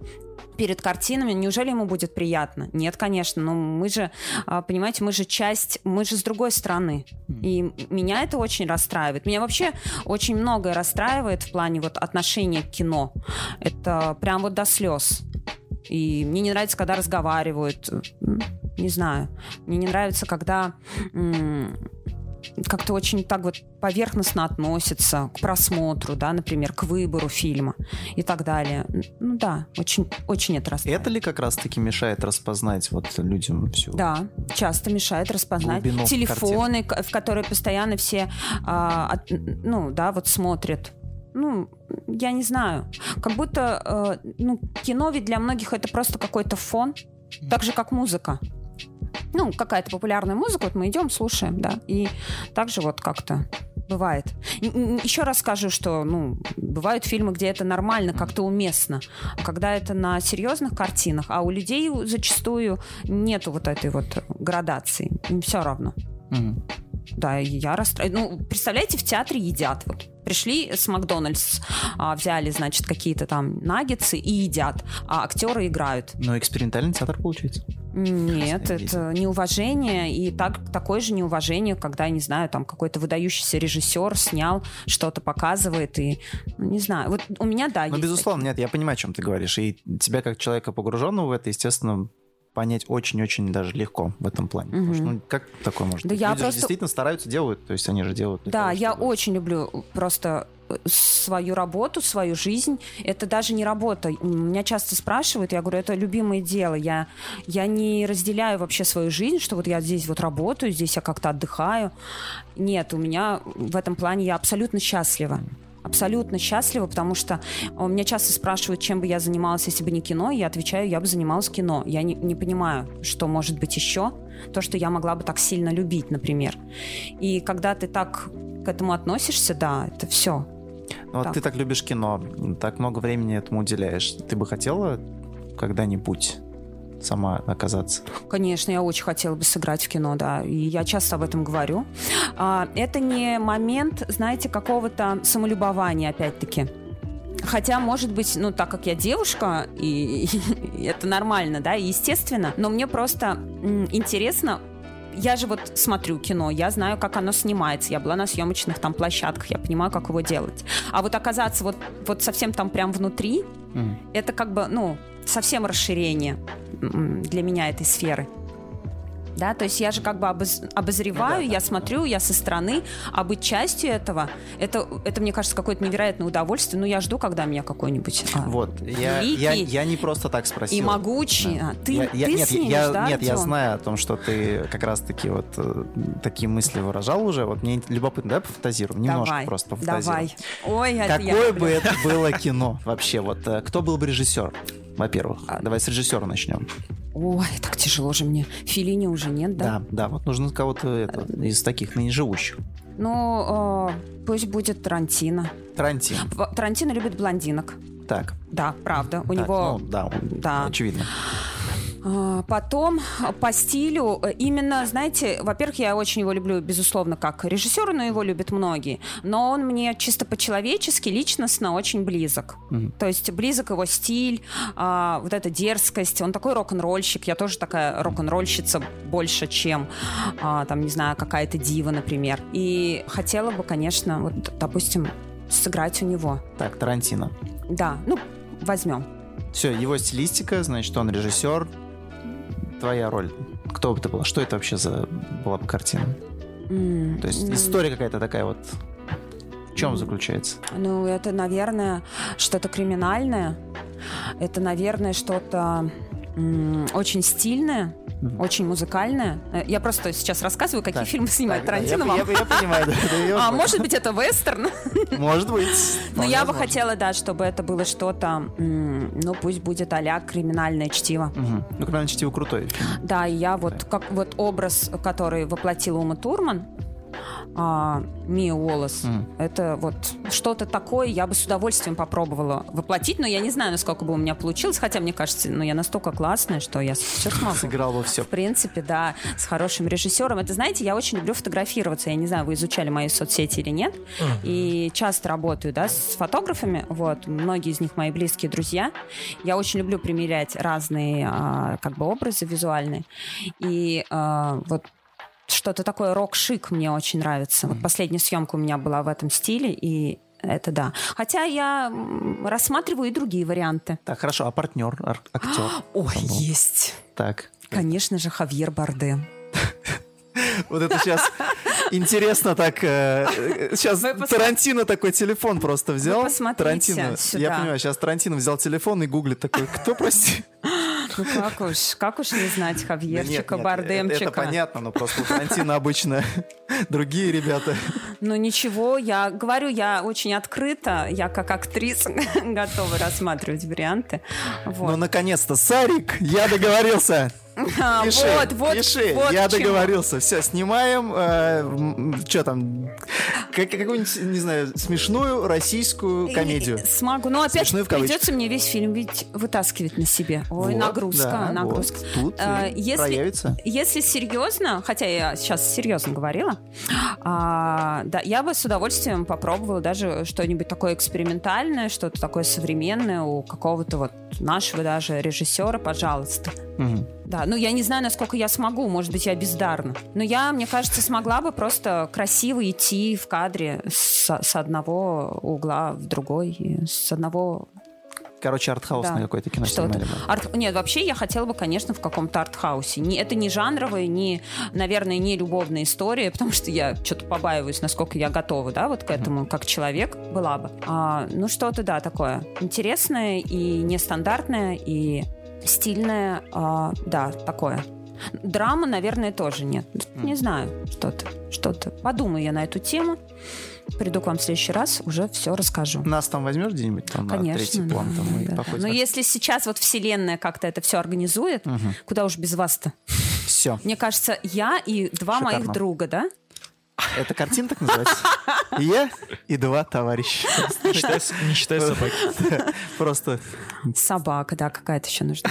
перед картинами, неужели ему будет приятно? Нет, конечно, но мы же, а, понимаете, мы же часть, мы же с другой стороны. И меня это очень расстраивает. Меня вообще очень многое расстраивает в плане вот отношения к кино. Это прям вот до слез. И мне не нравится, когда разговаривают. Не знаю. Мне не нравится, когда как-то очень так вот поверхностно относятся к просмотру, да, например, к выбору фильма и так далее. Ну да, очень, очень это расстраивает. Это ли как раз-таки мешает распознать вот людям всю? Да, часто мешает распознать. Телефоны, в которые постоянно все, а, от, ну да, вот смотрят ну, я не знаю, как будто, э, ну, кино ведь для многих это просто какой-то фон, так же, как музыка. Ну, какая-то популярная музыка, вот мы идем, слушаем, да, и также вот как-то бывает. Еще раз скажу, что, ну, бывают фильмы, где это нормально, как-то уместно, а когда это на серьезных картинах, а у людей зачастую нету вот этой вот градации, им все равно. Mm. Да, я расстроена. Ну, представляете, в театре едят. Вот пришли с Макдональдс, а, взяли, значит, какие-то там наггетсы и едят, а актеры играют. Но экспериментальный театр получается. Нет, это неуважение, и так, такое же неуважение, когда, не знаю, там какой-то выдающийся режиссер снял, что-то показывает, и, ну, не знаю, вот у меня, да, Ну, безусловно, такие. нет, я понимаю, о чем ты говоришь, и тебя как человека погруженного в это, естественно, понять очень-очень даже легко в этом плане. Угу. Что, ну, как такое может да быть? Я Люди просто... действительно стараются, делают, то есть они же делают. Да, того, я чтобы... очень люблю просто э, свою работу, свою жизнь. Это даже не работа. Меня часто спрашивают, я говорю, это любимое дело. Я, я не разделяю вообще свою жизнь, что вот я здесь вот работаю, здесь я как-то отдыхаю. Нет, у меня в этом плане я абсолютно счастлива абсолютно счастлива, потому что у меня часто спрашивают, чем бы я занималась, если бы не кино, я отвечаю, я бы занималась кино. Я не, не понимаю, что может быть еще, то, что я могла бы так сильно любить, например. И когда ты так к этому относишься, да, это все. Ну, вот ты так любишь кино, так много времени этому уделяешь. Ты бы хотела когда-нибудь сама оказаться? Конечно, я очень хотела бы сыграть в кино, да, и я часто об этом говорю. А, это не момент, знаете, какого-то самолюбования, опять-таки. Хотя, может быть, ну, так как я девушка, и, и [laughs] это нормально, да, и естественно, но мне просто интересно я же вот смотрю кино, я знаю, как оно снимается, я была на съемочных там площадках, я понимаю, как его делать. А вот оказаться вот, вот совсем там прям внутри, mm. это как бы, ну, совсем расширение для меня этой сферы. Да, то есть я же как бы обоз, обозреваю, ну, да, я да. смотрю, я со стороны, а быть частью этого, это, это мне кажется, какое-то невероятное удовольствие. Ну, я жду, когда меня какой-нибудь а, Вот, я, я, я не просто так спросил. И могучий. Да. А, ты, я, ты нет, снимешь, я, да, Нет, я знаю о том, что ты как раз-таки вот э, такие мысли выражал уже. Вот мне любопытно, давай пофантазируем, немножко давай, просто пофантазируем. Давай. Ой, Какое бы это было кино вообще? Вот э, кто был бы режиссер? Во-первых, а... давай с режиссера начнем. Ой, так тяжело же мне. Филини уже нет, да? Да, да, вот нужно кого-то из таких ныне живущих. Ну, э, пусть будет Тарантино. Тарантино. Тарантино любит блондинок. Так. Да, правда. У так, него... Ну, да, да, очевидно. А, потом по стилю, э, именно, знаете, во-первых, я очень его люблю, безусловно, как режиссера, но его любят многие. Но он мне чисто по-человечески, личностно очень близок. Mm-hmm. То есть близок его стиль, а, вот эта дерзкость. Он такой рок-н-ролльщик. Я тоже такая рок-н-ролльщица больше, чем, а, там, не знаю, какая-то дива, например. И хотела бы, конечно, вот, допустим, сыграть у него. Так, Тарантино. Да, ну, возьмем. Все, его стилистика, значит, он режиссер, твоя роль? Кто бы ты была? Что это вообще за была бы картина? Mm. То есть история какая-то такая вот. В чем mm. заключается? Ну, это, наверное, что-то криминальное. Это, наверное, что-то очень стильное очень музыкальная. Э, я просто сейчас рассказываю, какие так, фильмы снимает так, Тарантино. Я, я, я понимаю, да. А может быть, это вестерн? [laughs] Может быть. Но я бы хотела, да, чтобы это было что-то, ну, пусть будет а криминальное чтиво. Ну, криминальное чтиво крутое. Да, и я вот, как вот образ, который воплотила Ума Турман, а, Мия Уоллес. Mm. Это вот что-то такое, я бы с удовольствием попробовала воплотить, но я не знаю, насколько бы у меня получилось, хотя мне кажется, ну, я настолько классная, что я все смогу. Сыграл бы все. В принципе, да, с хорошим режиссером. Это, знаете, я очень люблю фотографироваться. Я не знаю, вы изучали мои соцсети или нет. Mm. И часто работаю, да, с фотографами. Вот, многие из них мои близкие друзья. Я очень люблю примерять разные, а, как бы, образы визуальные. И а, вот что-то такое рок-шик мне очень нравится. Вот последняя съемка у меня была в этом стиле, и это да. Хотя я рассматриваю и другие варианты. Так, хорошо. А партнер, актер? [gasps] Ой, есть. Так. Конечно же, Хавьер Бардем. [laughs] Вот это сейчас [laughs] интересно так. Сейчас э, Тарантино такой телефон просто взял. Тарантино. Я понимаю, сейчас Тарантино взял телефон и гуглит такой, кто, прости? [laughs] Ну как уж, как уж не знать Хавьерчика, да Бардемчика. Это, это понятно, но просто у Тарантино обычно [laughs] другие ребята. Ну ничего, я говорю, я очень открыта, я как актриса [laughs] готова рассматривать варианты. Вот. Ну наконец-то, Сарик, я договорился. А, [laughs] Пиши, вот, вот, пиши, вот я договорился. Все, снимаем, э, что там, как- какую-нибудь, не знаю, смешную российскую комедию. И- Смогу. Но опять Смешную придется мне весь фильм ведь вытаскивать на себе. Ой, Вот, нагрузка, да, нагрузка. вот. Тут А, если- проявится. Если серьезно, хотя я сейчас серьезно говорила, а, да, я бы с удовольствием попробовала даже что-нибудь такое экспериментальное, что-то такое современное у какого-то вот нашего даже режиссера, пожалуйста. Мгм. Да, ну я не знаю, насколько я смогу, может быть, я бездарна. Но я, мне кажется, смогла бы просто красиво идти в кадре с, с одного угла в другой, с одного Короче, артхаусное Да. какое-то кино что-то. Арт- Нет, вообще я хотела бы, конечно, в каком-то артхаусе. Не, это не жанровая, не, наверное, не любовная история, потому что я что-то побаиваюсь, насколько я готова, да, вот к этому, как человек была бы. А, ну, что-то, да, такое интересное и нестандартное, и стильное, а, да, такое. Драма, наверное, тоже нет. Не знаю, что-то, что-то. Подумаю я на эту тему. Приду к вам в следующий раз, уже все расскажу. Нас там возьмешь где-нибудь там на Конечно. третий план? да, Там, да, да. Но если сейчас вот вселенная как-то это все организует, куда уж без вас-то? Все. Мне кажется, я и два Шикарно. моих друга, да? Это картина так называется? Я и два товарища. Не считай, собаки. Просто Собака, да, какая-то еще нужна.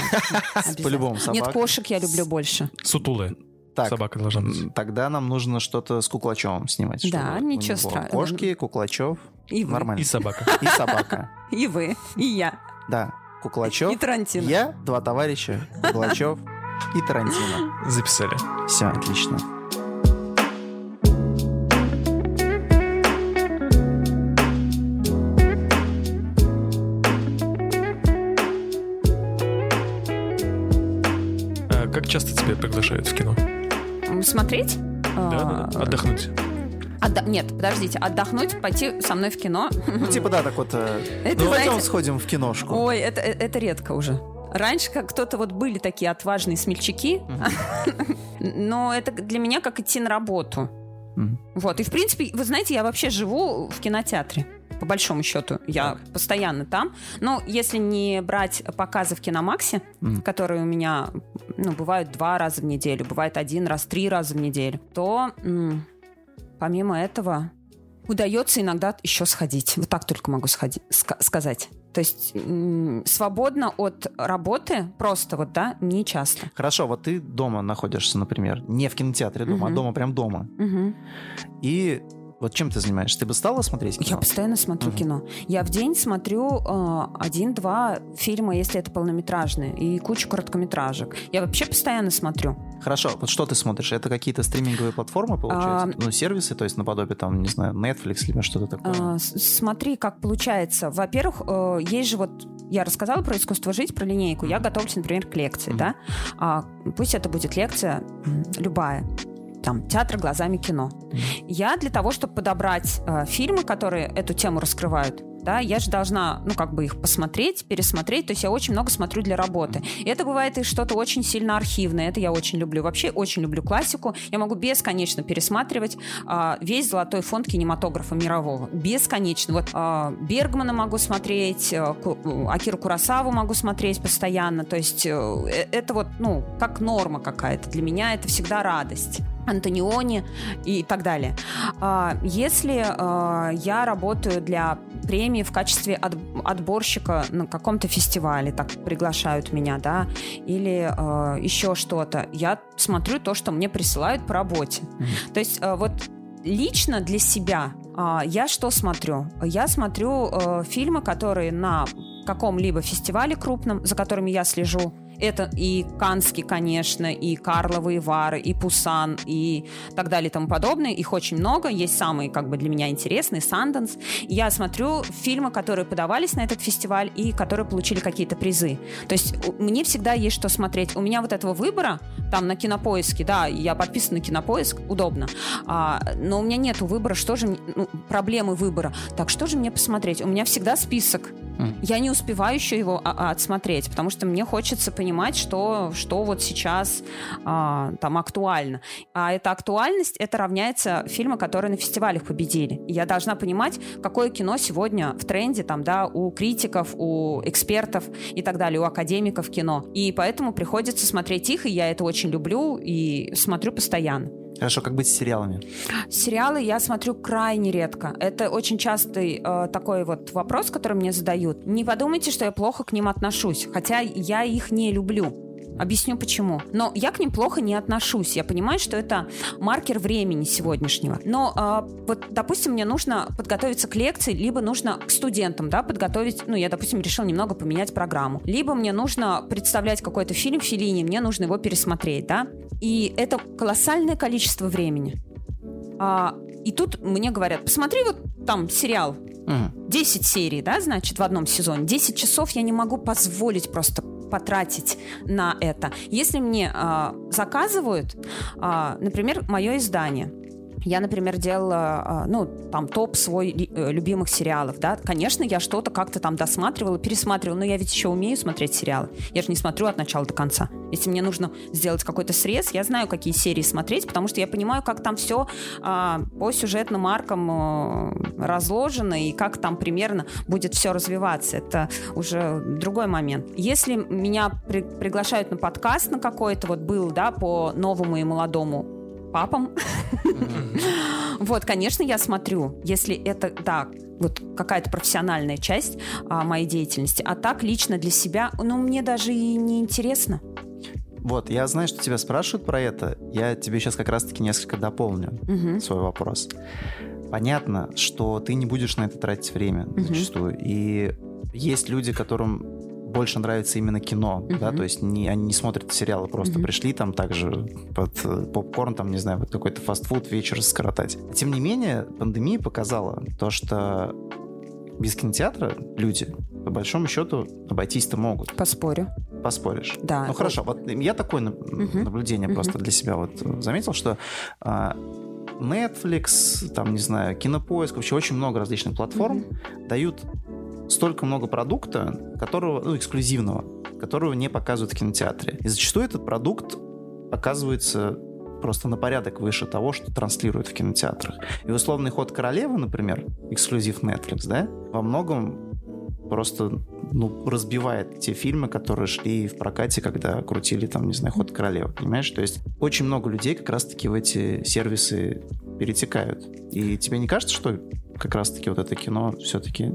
По-любому Нет, собака. кошек я люблю больше. Сутулая. Так, Собака должна быть. тогда нам нужно что-то с Куклачевым снимать. Да, ничего страшного. Кошки, Куклачев. И вы, Нормально. И собака. И собака. и вы, и я, Да, и Куклачев. Тарантино. Я, два товарища, Куклачев и Тарантино. Записали. Все, отлично. Тебя приглашают в кино? Смотреть? Да, А, отдохнуть. отда- Нет, подождите, отдохнуть, пойти со мной в кино. Ну, типа, да, так вот, э, Это, ну, пойдем знаете, сходим в киношку. Ой, это, э, это редко уже. Раньше как кто-то вот были такие отважные смельчаки, [laughs] но это для меня как идти на работу. Вот, и в принципе, вы знаете, я вообще живу в кинотеатре. По большому счету, я постоянно там. Но если не брать показы в Киномаксе, Мгм. которые у меня ну, бывают два раза в неделю, бывает один раз, три раза в неделю, то м, помимо этого удается иногда еще сходить. Вот так только могу сходи- ска- сказать. То есть м, свободно от работы просто вот, да, не часто. Хорошо, вот ты дома находишься, например, не в кинотеатре дома, а Мгм. дома прям дома. Мгм. И вот чем ты занимаешься? Ты бы стала смотреть кино? Я постоянно смотрю Мгм. кино. Я в день смотрю э, один-два фильма, если это полнометражные, и кучу короткометражек. Я вообще постоянно смотрю. Хорошо, вот что ты смотришь? Это какие-то стриминговые платформы, получается? А, ну, сервисы, то есть наподобие, там, не знаю, Netflix, либо что-то такое? А, смотри, как получается. Во-первых, э, есть же вот я рассказала про искусство жить, про линейку. Я готовлюсь, например, к лекции, Мгм. да. А, пусть это будет лекция м, любая. Там театр глазами кино. Я для того, чтобы подобрать э, фильмы, которые эту тему раскрывают, да, я же должна, ну, как бы их посмотреть, пересмотреть, то есть я очень много смотрю для работы. И это бывает и что-то очень сильно архивное, это я очень люблю. Вообще очень люблю классику, я могу бесконечно пересматривать а, весь золотой фонд кинематографа мирового. Бесконечно. Вот а, Бергмана могу смотреть, а, Акиру Курасаву могу смотреть постоянно, то есть э, это вот, ну, как норма какая-то. Для меня это всегда радость. Антониони и так далее. А, Если а, я работаю для премии в качестве от- отборщика на каком-то фестивале, так приглашают меня, да, или а, еще что-то, я смотрю то, что мне присылают по работе. То есть а, вот лично для себя а, я что смотрю? Я смотрю э, фильмы, которые на каком-либо фестивале крупном, за которыми я слежу. Это и Канский, конечно, и Карловы, и Вары, и Пусан, и так далее и тому подобное. Их очень много. Есть самые, как бы, для меня интересные, Санденс. Я смотрю фильмы, которые подавались на этот фестиваль и которые получили какие-то призы. То есть мне всегда есть что смотреть. У меня вот этого выбора, там на Кинопоиске, да, я подписана на Кинопоиск, удобно. А, но у меня нет выбора, что же, ну, проблемы выбора. Так, что же мне посмотреть? У меня всегда список Я не успеваю еще его а, а, отсмотреть, потому что мне хочется понимать, что, что вот сейчас а, там актуально. А эта актуальность, это равняется фильмы, которые на фестивалях победили. Я должна понимать, какое кино сегодня в тренде там, да, у критиков, у экспертов и так далее, у академиков кино. И поэтому приходится смотреть их, и я это очень люблю и смотрю постоянно. Хорошо, как быть с сериалами? Сериалы я смотрю крайне редко. Это очень частый э, такой вот вопрос, который мне задают. Не подумайте, что я плохо к ним отношусь, хотя я их не люблю. Объясню почему. Но я к ним плохо не отношусь. Я понимаю, что это маркер времени сегодняшнего. Но э, вот, допустим, мне нужно подготовиться к лекции, либо нужно к студентам, да, подготовить. Ну, я, допустим, решил немного поменять программу. Либо мне нужно представлять какой-то фильм в Филине, мне нужно его пересмотреть, да. И это колоссальное количество времени. А, и тут мне говорят, посмотри вот там сериал, 10 серий, да, значит, в одном сезоне. 10 часов я не могу позволить просто потратить на это. Если мне э, заказывают, э, например, мое издание, я, например, делала, а, ну, там, топ свой э, любимых сериалов, да. Конечно, я что-то как-то там досматривала, пересматривала, но я ведь еще умею смотреть сериалы. Я же не смотрю от начала до конца. Если мне нужно сделать какой-то срез, я знаю, какие серии смотреть, потому что я понимаю, как там все а, по сюжетным аркам а, разложено и как там примерно будет все развиваться. Это уже другой момент. Если меня при приглашают на подкаст на какой-то, вот был, да, по новому и молодому папам. Вот, конечно, я смотрю, если это, да, вот какая-то профессиональная часть а, моей деятельности. А так лично для себя, ну, мне даже и не интересно. Вот, я знаю, что тебя спрашивают про это. Я тебе сейчас как раз-таки несколько дополню угу. свой вопрос. Понятно, что ты не будешь на это тратить время угу. зачастую. И есть люди, которым больше нравится именно кино, uh-huh. да, то есть не, они не смотрят сериалы, просто uh-huh. пришли там также под э, попкорн, там, не знаю, под какой-то фастфуд вечер скоротать. Тем не менее, пандемия показала то, что без кинотеатра люди, по большому счету, обойтись-то могут. Поспорю. Поспоришь. Да. Ну хорошо, вот я такое наблюдение uh-huh. просто для себя вот заметил, что а, Netflix, там, не знаю, Кинопоиск, вообще очень много различных платформ mm-hmm. дают столько много продукта, которого, ну, эксклюзивного, которого не показывают в кинотеатре. И зачастую этот продукт оказывается просто на порядок выше того, что транслируют в кинотеатрах. И условный ход королевы, например, эксклюзив Netflix, да, во многом просто ну, разбивает те фильмы, которые шли в прокате, когда крутили там, не знаю, ход королевы, понимаешь? То есть очень много людей как раз-таки в эти сервисы перетекают. И тебе не кажется, что как раз-таки вот это кино все-таки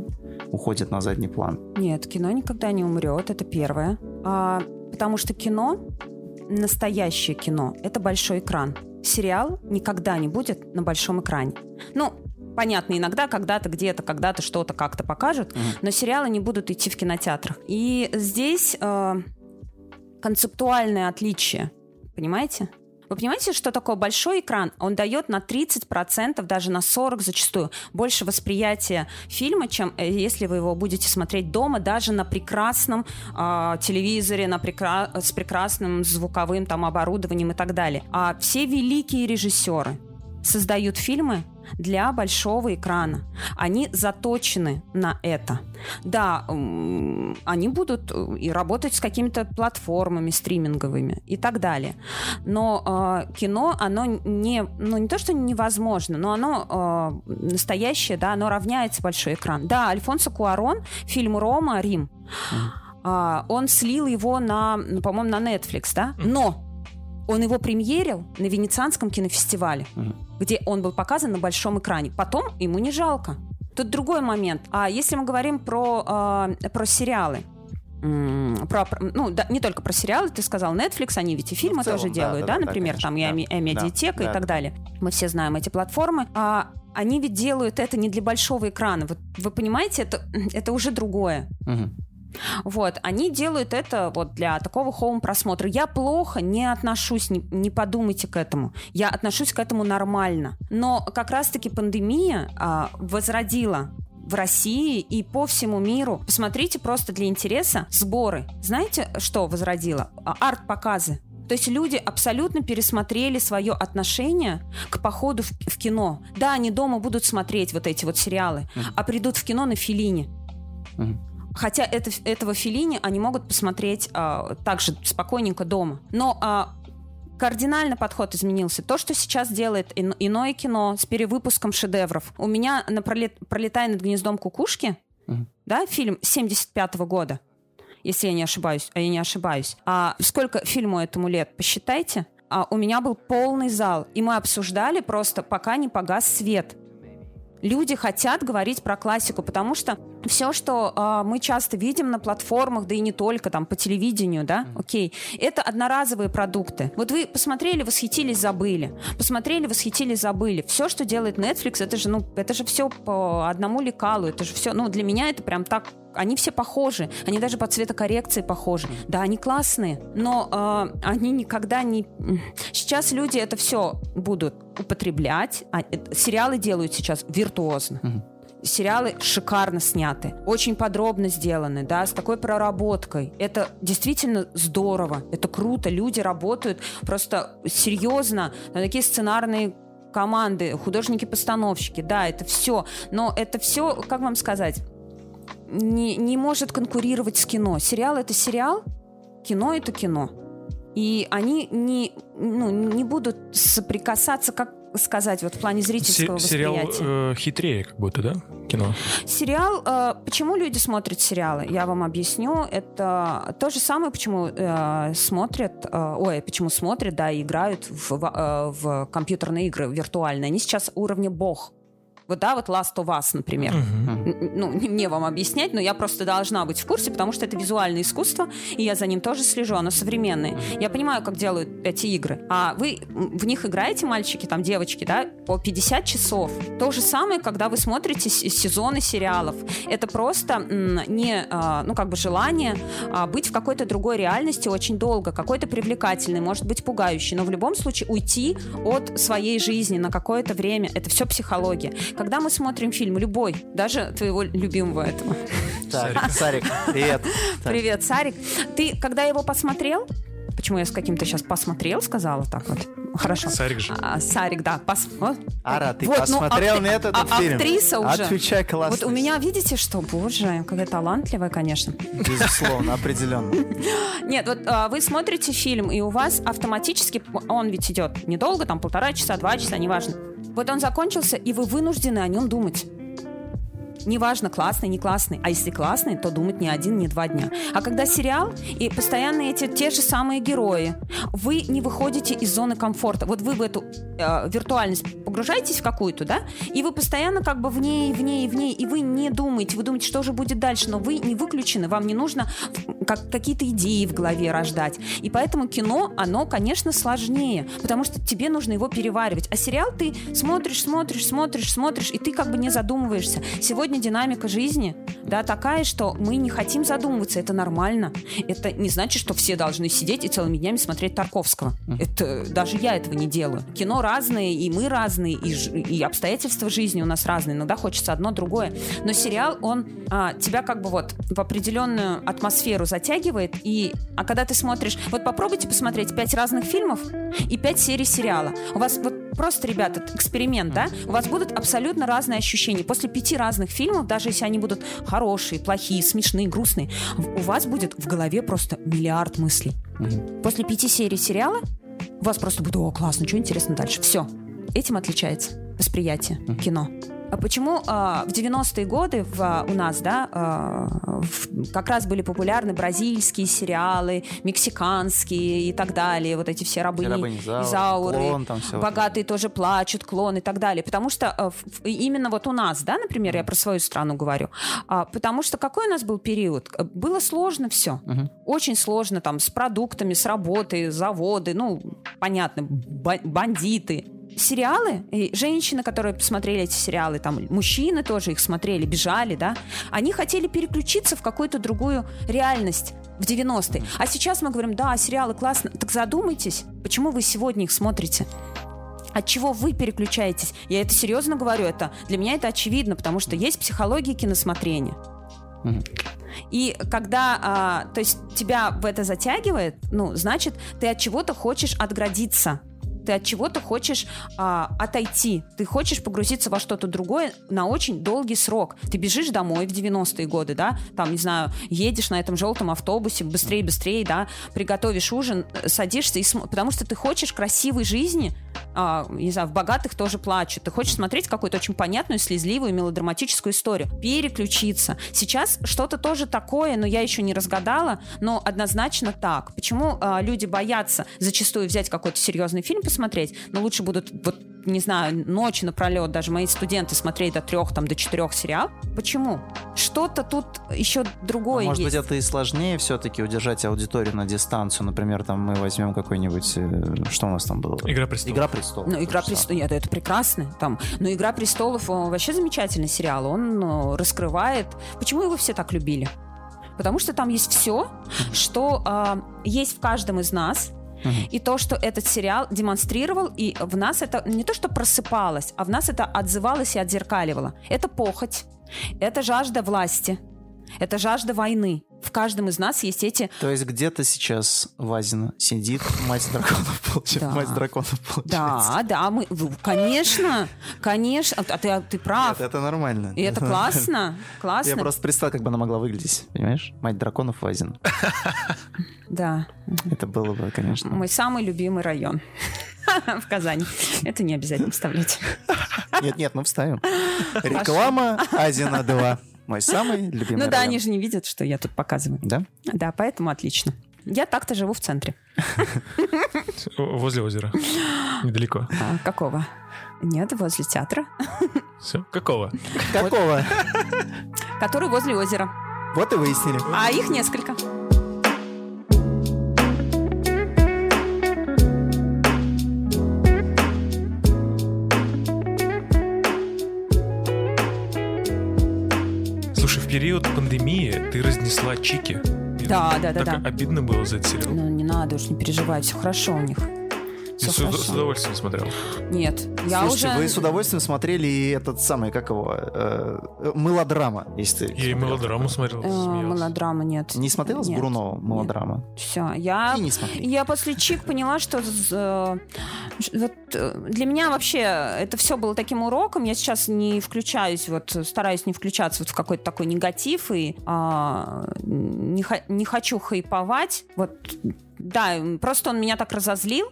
уходит на задний план. Нет, кино никогда не умрет, это первое. А, потому что кино, настоящее кино, это большой экран. Сериал никогда не будет на большом экране. Ну, понятно, иногда когда-то где-то, когда-то что-то как-то покажут, mm но сериалы не будут идти в кинотеатрах. И здесь э, концептуальное отличие, понимаете? Вы понимаете, что такое большой экран? Он дает на 30%, даже на 40% зачастую больше восприятия фильма, чем э, если вы его будете смотреть дома, даже на прекрасном э, телевизоре, на прекра... с прекрасным звуковым там оборудованием и так далее. А все великие режиссеры создают фильмы для большого экрана. Они заточены на это. Да, они будут э, и работать с какими-то платформами стриминговыми и так далее. Но э, кино, оно не, ну не то, что невозможно, но оно э, настоящее, да, оно равняется большой экран. Да, Альфонсо Куарон, фильм «Рома», «Рим», mm. он слил его на, по-моему, на Netflix, да, но он его премьерил на Венецианском кинофестивале, угу. где он был показан на большом экране. Потом ему не жалко. Тут другой момент. А если мы говорим про, э, про сериалы, про, ну, да, не только про сериалы, ты сказал Netflix, они ведь и фильмы целом, тоже да, делают, да, да, да например, да, там и да, Медиатека да, и так да. далее. Мы все знаем эти платформы. А они ведь делают это не для большого экрана. Вот вы понимаете, это, [clears throat] это уже другое. Угу. Вот, они делают это вот для такого хоум-просмотра. Я плохо не отношусь, не, не подумайте к этому. Я отношусь к этому нормально. Но как раз-таки пандемия а, возродила в России и по всему миру. Посмотрите просто для интереса сборы. Знаете, что возродило? А, арт-показы. То есть люди абсолютно пересмотрели свое отношение к походу в, в кино. Да, они дома будут смотреть вот эти вот сериалы, uh-huh. а придут в кино на Филине. Uh-huh Хотя это, этого Филини они могут посмотреть а, также спокойненько дома. Но а, кардинально подход изменился. То, что сейчас делает иное кино с перевыпуском шедевров. У меня на пролет, «Пролетая над гнездом кукушки», mm-hmm. да, фильм 75 -го года, если я не ошибаюсь, а я не ошибаюсь. А сколько фильму этому лет, посчитайте. А у меня был полный зал, и мы обсуждали просто, пока не погас свет. Люди хотят говорить про классику, потому что все, что э, мы часто видим на платформах, да и не только там по телевидению, да, окей, это одноразовые продукты. Вот вы посмотрели, восхитились, забыли, посмотрели, восхитились, забыли. Все, что делает Netflix, это же, ну, это же все по одному лекалу, это же все, ну, для меня это прям так они все похожи, они даже по цветокоррекции похожи. Да, они классные, но э, они никогда не... Сейчас люди это все будут употреблять. А, это, сериалы делают сейчас виртуозно. Сериалы шикарно сняты, очень подробно сделаны, да, с такой проработкой. Это действительно здорово, это круто. Люди работают просто серьезно на такие сценарные команды, художники-постановщики, да, это все. Но это все, как вам сказать, не, не может конкурировать с кино. Сериал это сериал, кино это кино. И они не, ну, не будут соприкасаться, как сказать, вот в плане зрительского сериал, восприятия. Сериал э, хитрее, как будто, да, кино? Сериал, э, почему люди смотрят сериалы? Я вам объясню. Это то же самое, почему э, смотрят, э, ой, почему смотрят, да, и играют в, в, э, в компьютерные игры виртуальные. Они сейчас уровня бог. Вот да, вот Last of Us, например. Uh-huh. Ну, не мне вам объяснять, но я просто должна быть в курсе, потому что это визуальное искусство, и я за ним тоже слежу, оно современное. Я понимаю, как делают эти игры. А вы в них играете, мальчики, там, девочки, да, по 50 часов. То же самое, когда вы смотрите сезоны сериалов. Это просто не, а, ну, как бы желание а, быть в какой-то другой реальности очень долго, какой-то привлекательный, может быть, пугающий, но в любом случае уйти от своей жизни на какое-то время. Это все психология. Когда мы смотрим фильм, любой, даже твоего любимого этого. Сарик, [laughs] привет. [laughs] Привет, Сарик. Ты, когда его посмотрел, Почему я с каким-то сейчас посмотрел, сказала так вот? Хорошо. Сарик же. А, Сарик, да. Пос... Ара, ты вот, ну, посмотрел ну, на этот а, фильм? Актриса уже. Отвечай, классно. Вот у меня, видите, что? Боже, какая талантливая, конечно. Безусловно, определенно. [laughs] Нет, вот а, вы смотрите фильм, и у вас автоматически, он ведь идет недолго, там полтора часа, два часа, неважно. Вот он закончился, и вы вынуждены о нем думать. Неважно, классный, не классный. А если классный, то думать не один, не два дня. А когда сериал, и постоянно эти те же самые герои, вы не выходите из зоны комфорта. Вот вы в эту э, виртуальность погружаетесь в какую-то, да, и вы постоянно как бы в ней, в ней, в ней, и вы не думаете, вы думаете, что же будет дальше, но вы не выключены, вам не нужно как, какие-то идеи в голове рождать. И поэтому кино, оно, конечно, сложнее, потому что тебе нужно его переваривать. А сериал ты смотришь, смотришь, смотришь, смотришь, и ты как бы не задумываешься. Сегодня сегодня динамика жизни, да, такая, что мы не хотим задумываться, это нормально. Это не значит, что все должны сидеть и целыми днями смотреть Тарковского. Это даже я этого не делаю. Кино разное, и мы разные, и, и обстоятельства жизни у нас разные. Иногда хочется одно, другое. Но сериал, он а, тебя как бы вот в определенную атмосферу затягивает, и, а когда ты смотришь, вот попробуйте посмотреть пять разных фильмов и пять серий сериала. У вас вот просто, ребята, эксперимент, да? У вас будут абсолютно разные ощущения. После пяти разных фильмов, даже если они будут хорошие, плохие, смешные, грустные, у вас будет в голове просто миллиард мыслей. После пяти серий сериала у вас просто будет, о, классно, что интересно дальше. Все. Этим отличается восприятие кино. А почему а, в 90-е годы в, а, у нас, да, а, в, как раз были популярны бразильские сериалы, мексиканские и так далее, вот эти все рабыни, рабыни Изауры, клон, там все богатые вот. тоже плачут, клон и так далее. Потому что а, в, именно вот у нас, да, например, я про свою страну говорю, а, потому что какой у нас был период? Было сложно все, угу. очень сложно там с продуктами, с работой, заводы, ну, понятно, бандиты, сериалы, и женщины, которые посмотрели эти сериалы, там мужчины тоже их смотрели, бежали, да, они хотели переключиться в какую-то другую реальность в 90-е. А сейчас мы говорим, да, сериалы классно. Так задумайтесь, почему вы сегодня их смотрите? От чего вы переключаетесь? Я это серьезно говорю, это для меня это очевидно, потому что есть психология киносмотрения. И когда, а, то есть тебя в это затягивает, ну, значит, ты от чего-то хочешь отградиться ты от чего-то хочешь а, отойти, ты хочешь погрузиться во что-то другое на очень долгий срок. Ты бежишь домой в 90-е годы, да, там, не знаю, едешь на этом желтом автобусе, быстрее, быстрее, да, приготовишь ужин, э, садишься, и см... потому что ты хочешь красивой жизни, а, не знаю, в богатых тоже плачут, ты хочешь смотреть какую-то очень понятную, слезливую, мелодраматическую историю, переключиться. Сейчас что-то тоже такое, но я еще не разгадала, но однозначно так. Почему а, люди боятся зачастую взять какой-то серьезный фильм посмотреть, но лучше будут вот не знаю, ночи напролет даже мои студенты смотреть до трех, там, до четырех сериал. Почему? Что-то тут еще другое ну, Может есть. быть, это и сложнее все-таки удержать аудиторию на дистанцию. Например, там мы возьмем какой-нибудь... Э, что у нас там было? Игра престолов. Игра престолов. Ну, «Игра престолов», нет, это прекрасно. Там. Но «Игра престолов» вообще замечательный сериал. Он ну, раскрывает... Почему его все так любили? Потому что там есть все, что э, есть в каждом из нас, и то, что этот сериал демонстрировал, и в нас это не то, что просыпалось, а в нас это отзывалось и отзеркаливало. Это похоть, это жажда власти, это жажда войны. В каждом из нас есть эти... То есть где-то сейчас Вазина сидит, мать драконов [laughs] получается. Да. Мать драконов получается. Да, да, мы, конечно, конечно, а ты, а ты прав. Нет, это нормально. И это нормально. классно, классно. Я просто представил, как бы она могла выглядеть, понимаешь? Мать драконов Вазина. Да, Это было бы, конечно. мой самый любимый район [laughs] в Казани. Это не обязательно вставлять. Нет, нет, мы вставим. Реклама Азина 2. Мой самый [laughs] любимый Ну да, район. они же не видят, что я тут показываю. Да? Да, поэтому отлично. Я так-то живу в центре. [laughs] Возле озера. Недалеко. А, какого? Нет, возле театра, Все. Какого? Какого? который возле озера. Вот и выяснили. А их несколько. Слушай, в период пандемии ты разнесла чики. Да, да, да, так да. обидно было за этот сериал. Ну, не надо уж, не переживай, все хорошо у них. Все с, с хорошо. удовольствием смотрел. Нет, я Слушайте, уже... вы с удовольствием смотрели и этот самый, как его, э, мелодрама, если ты Я и мелодраму смотрел. Э, смеялся. мелодрама нет. Не смотрела с Нет, Бруно мелодрама? Все, я... И не смотри. Я после Чик поняла, что э, вот, э, для меня вообще это все было таким уроком. Я сейчас не включаюсь, вот стараюсь не включаться вот в какой-то такой негатив и а, не, ха- не хочу хайповать. Вот да, просто он меня так разозлил.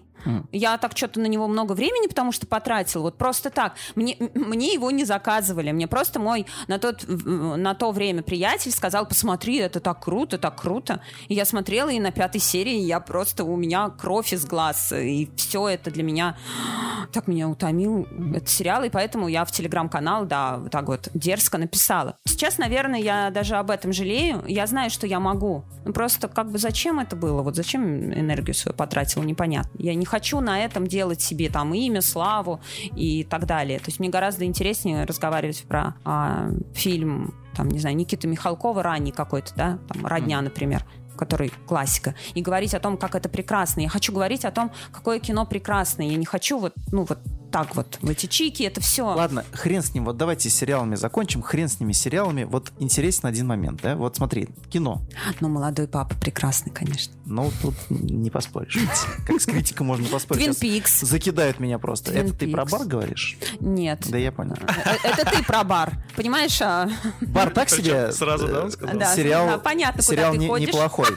Я так что-то на него много времени, потому что потратил. Вот просто так. Мне, мне его не заказывали. Мне просто мой на, тот, на то время приятель сказал, посмотри, это так круто, так круто. И я смотрела, и на пятой серии я просто, у меня кровь из глаз. И все это для меня [gasps] так меня утомил этот сериал. И поэтому я в телеграм-канал, да, вот так вот дерзко написала. Сейчас, наверное, я даже об этом жалею. Я знаю, что я могу. Ну, просто как бы зачем это было? Вот зачем энергию свою потратила, непонятно. Я не хочу на этом делать себе там имя, славу и так далее. То есть мне гораздо интереснее разговаривать про а, фильм, там, не знаю, Никиты Михалкова ранний какой-то, да, там, «Родня», например который классика, и говорить о том, как это прекрасно. Я хочу говорить о том, какое кино прекрасное. Я не хочу вот, ну, вот так вот, в эти чики, это все. Ладно, хрен с ним. Вот давайте с сериалами закончим. Хрен с ними сериалами. Вот интересен один момент, да? Вот смотри, кино. Но молодой папа прекрасный, конечно. Ну, тут не поспоришь. [laughs] Как с критиком можно поспорить. Твин Пикс. Закидают меня просто. Это ты про бар говоришь? Нет. Да я понял. Э, Это ты про бар. Понимаешь? а, Бар так себе. сразу, да, он э, сказал? Сериал, понятно, сериал неплохой.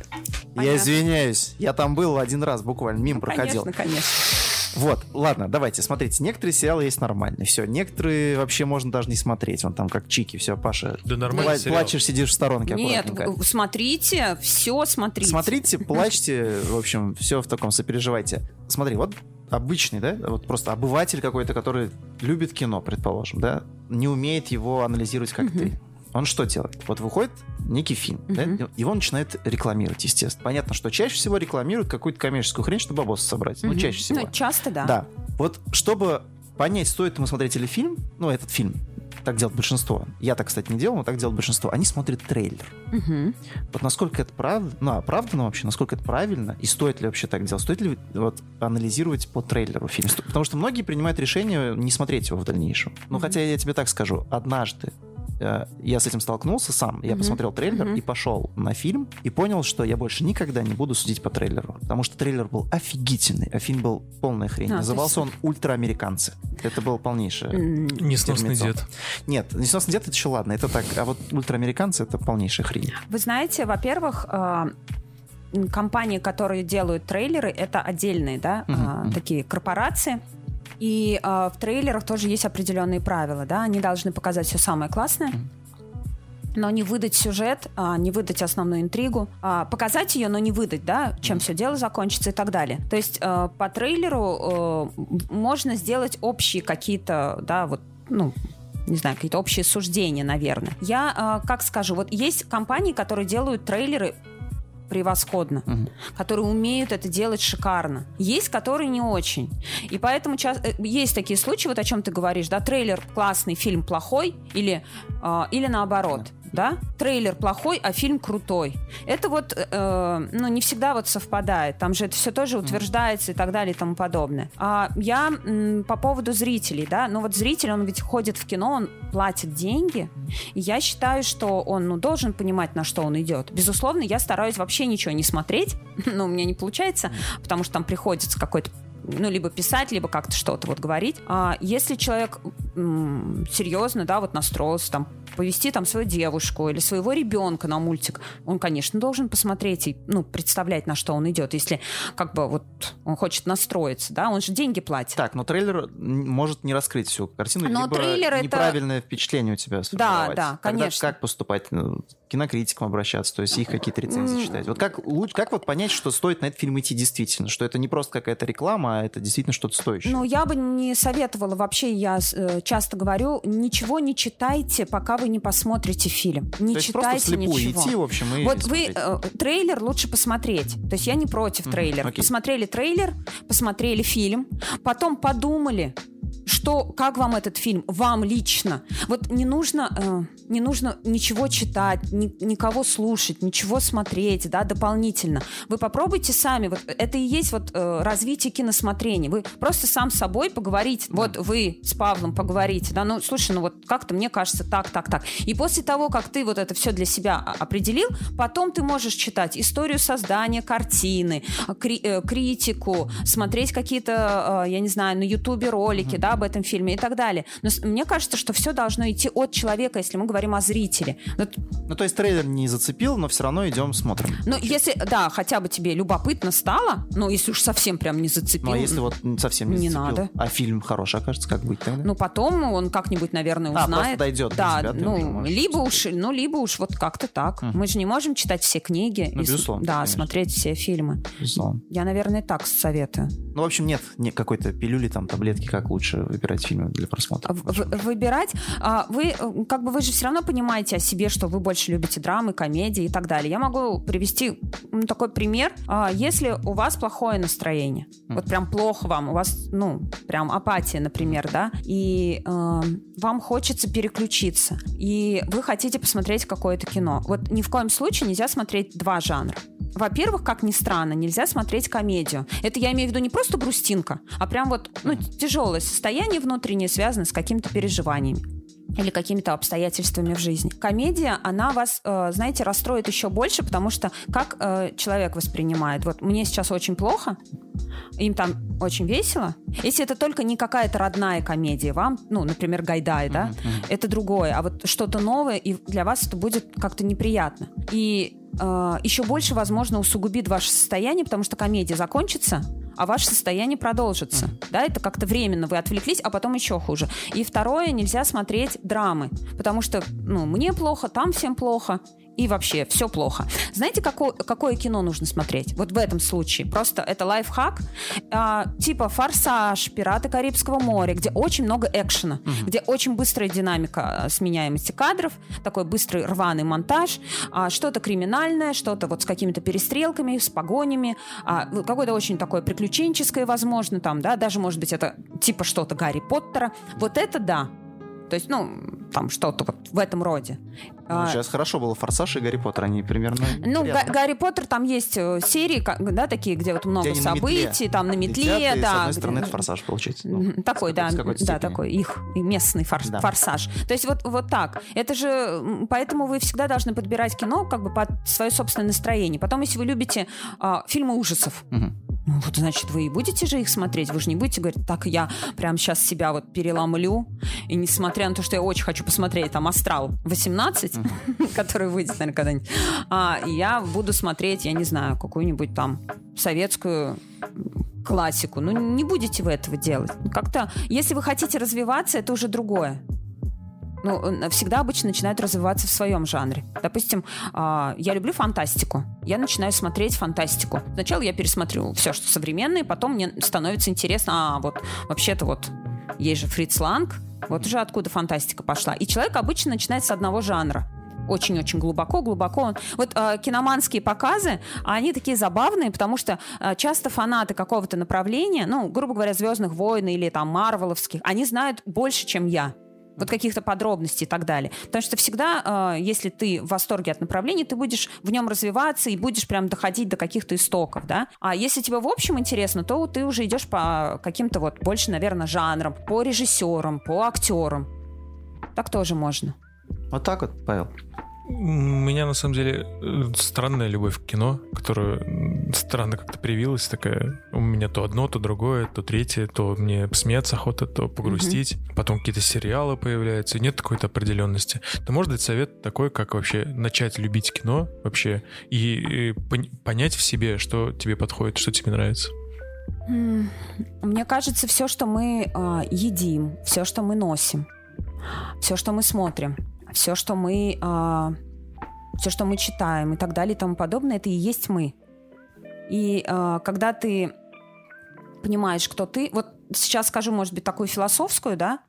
[laughs] Я извиняюсь. Я там был один раз буквально, мимо проходил. Конечно, конечно. Вот, ладно, давайте, смотрите. Некоторые сериалы есть нормальные. Все, некоторые вообще можно даже не смотреть. Вон там как Чики, все, Паша. Да нормальный пла- сериал. Плачешь, сидишь в сторонке Нет, смотрите, все смотрите. Смотрите, [laughs] плачьте, в общем, все в таком сопереживайте. Смотри, вот обычный, да, вот просто обыватель какой-то, который любит кино, предположим, да, не умеет его анализировать, как ты. Он что делает? Вот выходит некий фильм, да, Мгм. его начинает рекламировать, естественно. Понятно, что чаще всего рекламируют какую-то коммерческую хрень, чтобы бабосы собрать. Ну, Мгм. чаще всего. Ну, часто, да. Да. Вот чтобы понять, стоит ему смотреть или фильм, ну, этот фильм, так делает большинство. Я так, кстати, не делал, но так делает большинство. Они смотрят трейлер. Мгм. Вот насколько это правда, ну, оправдано вообще, насколько это правильно, и стоит ли вообще так делать? Стоит ли вот анализировать по трейлеру фильм? Потому что многие принимают решение не смотреть его в дальнейшем. Ну, Мгм. хотя я тебе так скажу, однажды я с этим столкнулся сам. Я посмотрел трейлер и пошел на фильм и понял, что я больше никогда не буду судить по трейлеру. Потому что трейлер был офигительный, а фильм был полная хрень. А, Назывался он «Ультраамериканцы». Это был полнейшее... Несносный терминцо. дед. Нет, «Несносный дед» — это еще ладно, это так. А вот «Ультраамериканцы» — это полнейшая хрень. Вы знаете, во-первых, э, компании, которые делают трейлеры, это отдельные, да, Мгм, э, такие корпорации. И э, в трейлерах тоже есть определенные правила, да, они должны показать все самое классное. Но не выдать сюжет, а, не выдать основную интригу, а, показать ее, но не выдать, да, чем все дело закончится и так далее. То есть по трейлеру можно сделать общие какие-то, да, вот, ну, не знаю, какие-то общие суждения, наверное. Я, как скажу, вот есть компании, которые делают трейлеры превосходно, Мгм. которые умеют это делать шикарно. Есть, которые не очень. И поэтому час- э, есть такие случаи, вот о чем ты говоришь, да, трейлер классный, фильм плохой, или, э, или наоборот. Да. Трейлер плохой, а фильм крутой. Это вот, э, ну, не всегда вот совпадает. Там же это все тоже утверждается и так далее и тому подобное. А я м, по поводу зрителей, да, ну вот зритель, он ведь ходит в кино, он платит деньги, и я считаю, что он ну, должен понимать, на что он идет. Безусловно, я стараюсь вообще ничего не смотреть, [laughs] но у меня не получается, потому что там приходится какой-то ну, либо писать, либо как-то что-то вот говорить. А если человек м, серьезно, да, вот настроился, там, повести там свою девушку или своего ребенка на мультик, он, конечно, должен посмотреть и, ну, представлять, на что он идет, если как бы вот он хочет настроиться, да, он же деньги платит. Так, но трейлер может не раскрыть всю картину, Но либо трейлер это- неправильное впечатление у тебя да, Тогда конечно. как поступать? Ну, К кинокритикам обращаться, то есть их какие-то рецензии читать. Вот как, как вот понять, что стоит на этот фильм идти действительно? Что это не просто какая-то реклама, а это действительно что-то стоящее? Ну, я бы не советовала вообще, я э, часто говорю, ничего не читайте, пока вы не посмотрите фильм. Не то читайте ничего. идти, в общем, и Вот вы э, трейлер лучше посмотреть. То есть я не против трейлера. окей. Посмотрели трейлер, посмотрели фильм, потом подумали, что как вам этот фильм, вам лично. Вот не нужно, э, не нужно ничего читать, ни- никого слушать, ничего смотреть, да, дополнительно. Вы попробуйте сами. Вот это и есть вот э, развитие киносмотрения. Вы просто сам с собой поговорите. Вот вы с Павлом поговорите, да, ну слушай, ну вот как-то мне кажется так, так, так. И после того, как ты вот это все для себя определил, потом ты можешь читать историю создания картины, кри- э, критику, смотреть какие-то, э, я не знаю, на Ютубе ролики, да, об этом фильме и так далее. Но мне кажется, что все должно идти от человека, если мы говорим о зрителе. Вот, Ну, то есть трейлер не зацепил, но все равно идем, смотрим. ну, если, да, хотя бы тебе любопытно стало, ну, если уж совсем прям не зацепил, Ну, а если вот совсем не, Не зацепил? надо. А фильм хороший окажется, как быть тогда? ну, потом он как-нибудь, наверное, А, узнает. просто дойдет до да, тебя, ты уже ну, либо уж, ну, либо уж вот как-то так. Мы же не можем читать все книги Ну, и, безусловно, да, конечно. смотреть все фильмы. Безусловно. Я, наверное, так советую. Ну, в общем, нет, нет какой-то пилюли, там, таблетки, как лучше выбирать фильмы для просмотра. В- выбирать. А, Вы, э, как бы, вы же все равно понимаете о себе, что вы больше любите драмы, комедии и так далее. Я могу привести такой пример. А, Если у вас плохое настроение, вот прям плохо вам, у вас, ну, прям апатия, например, да, и э, вам хочется переключиться, и вы хотите посмотреть какое-то кино. Вот ни в коем случае нельзя смотреть два жанра. Во-первых, как ни странно, нельзя смотреть комедию. Это я имею в виду не просто грустинка, а прям вот ну, тяжелое состояние внутреннее, связанное с какими-то переживаниями или какими-то обстоятельствами в жизни. Комедия, она вас, э, знаете, расстроит еще больше, потому что как э, человек воспринимает. Вот мне сейчас очень плохо, им там очень весело. Если это только не какая-то родная комедия, вам, ну, например, Гайдай, да, это другое. А вот что-то новое, и для вас это будет как-то неприятно. И э, еще больше, возможно, усугубит ваше состояние, потому что комедия закончится, а ваше состояние продолжится. Да, это как-то временно вы отвлеклись, а потом еще хуже. И второе, нельзя смотреть драмы, потому что, ну, мне плохо, там всем плохо. И вообще, все плохо. Знаете, какое, какое кино нужно смотреть? Вот в этом случае. Просто это лайфхак. а, типа «Форсаж», «Пираты Карибского моря», где очень много экшена, где очень быстрая динамика а, сменяемости кадров, такой быстрый рваный монтаж, а, что-то криминальное, что-то вот с какими-то перестрелками, с погонями, а, какое-то очень такое приключенческое, возможно, там, да, даже, может быть, это типа что-то Гарри Поттера. Вот это да. То есть, ну, там что-то вот в этом роде. Ну, А, сейчас хорошо было «Форсаж» и «Гарри Поттер», они примерно Ну, Га-. Гарри Поттер, там есть э, серии, да, такие, где вот много Где метле событий, там на метле, Летят, и, да. с одной стороны, это «Форсаж» получается. Ну, Такой, да, да, степени. такой их и местный форс- Да. форсаж. То есть вот, вот так. Это же, поэтому вы всегда должны подбирать кино как бы под свое собственное настроение. Потом, если вы любите а, фильмы ужасов, Мгм. Ну, вот, значит, вы и будете же их смотреть. Вы же не будете говорить, так, я прямо сейчас себя вот переломлю. И несмотря на то, что я очень хочу посмотреть там «Астрал 18», [laughs] который выйдет, наверное, когда-нибудь, а, я буду смотреть, я не знаю, какую-нибудь там советскую классику. Ну, не будете вы этого делать. Как-то, если вы хотите развиваться, это уже другое. Ну, всегда обычно начинают развиваться в своем жанре. Допустим, а, я люблю фантастику. Я начинаю смотреть фантастику. Сначала я пересмотрю все, что современное, потом мне становится интересно, а вот вообще-то вот есть же Фриц Ланг, вот уже откуда фантастика пошла. И человек обычно начинает с одного жанра очень-очень глубоко, глубоко. Вот э, киноманские показы, они такие забавные, потому что э, часто фанаты какого-то направления, ну, грубо говоря, Звездных войн или там Марвеловских, они знают больше, чем я. Вот каких-то подробностей и так далее. Потому что всегда, э, если ты в восторге от направления, ты будешь в нем развиваться и будешь прям доходить до каких-то истоков, да. А если тебе в общем интересно, то ты уже идешь по каким-то вот больше, наверное, жанрам, по режиссерам, по актерам. Так тоже можно. Вот так вот, Павел. У меня на самом деле э, странная любовь к кино, которая странно как-то привилась такая. У меня то одно, то другое, то третье, то мне смеяться охота, то погрустить. Потом какие-то сериалы появляются. Нет какой-то определенности. Ты можешь дать совет такой, как вообще начать любить кино вообще и, э, пон- понять в себе, что тебе подходит, что тебе нравится? Мне кажется, все, что мы а, едим, все, что мы носим, все, что мы смотрим, все, что мы, все, что мы читаем и так далее и тому подобное, это и есть мы. И а, когда ты понимаешь, кто ты, вот сейчас скажу, может быть, такую философскую, да,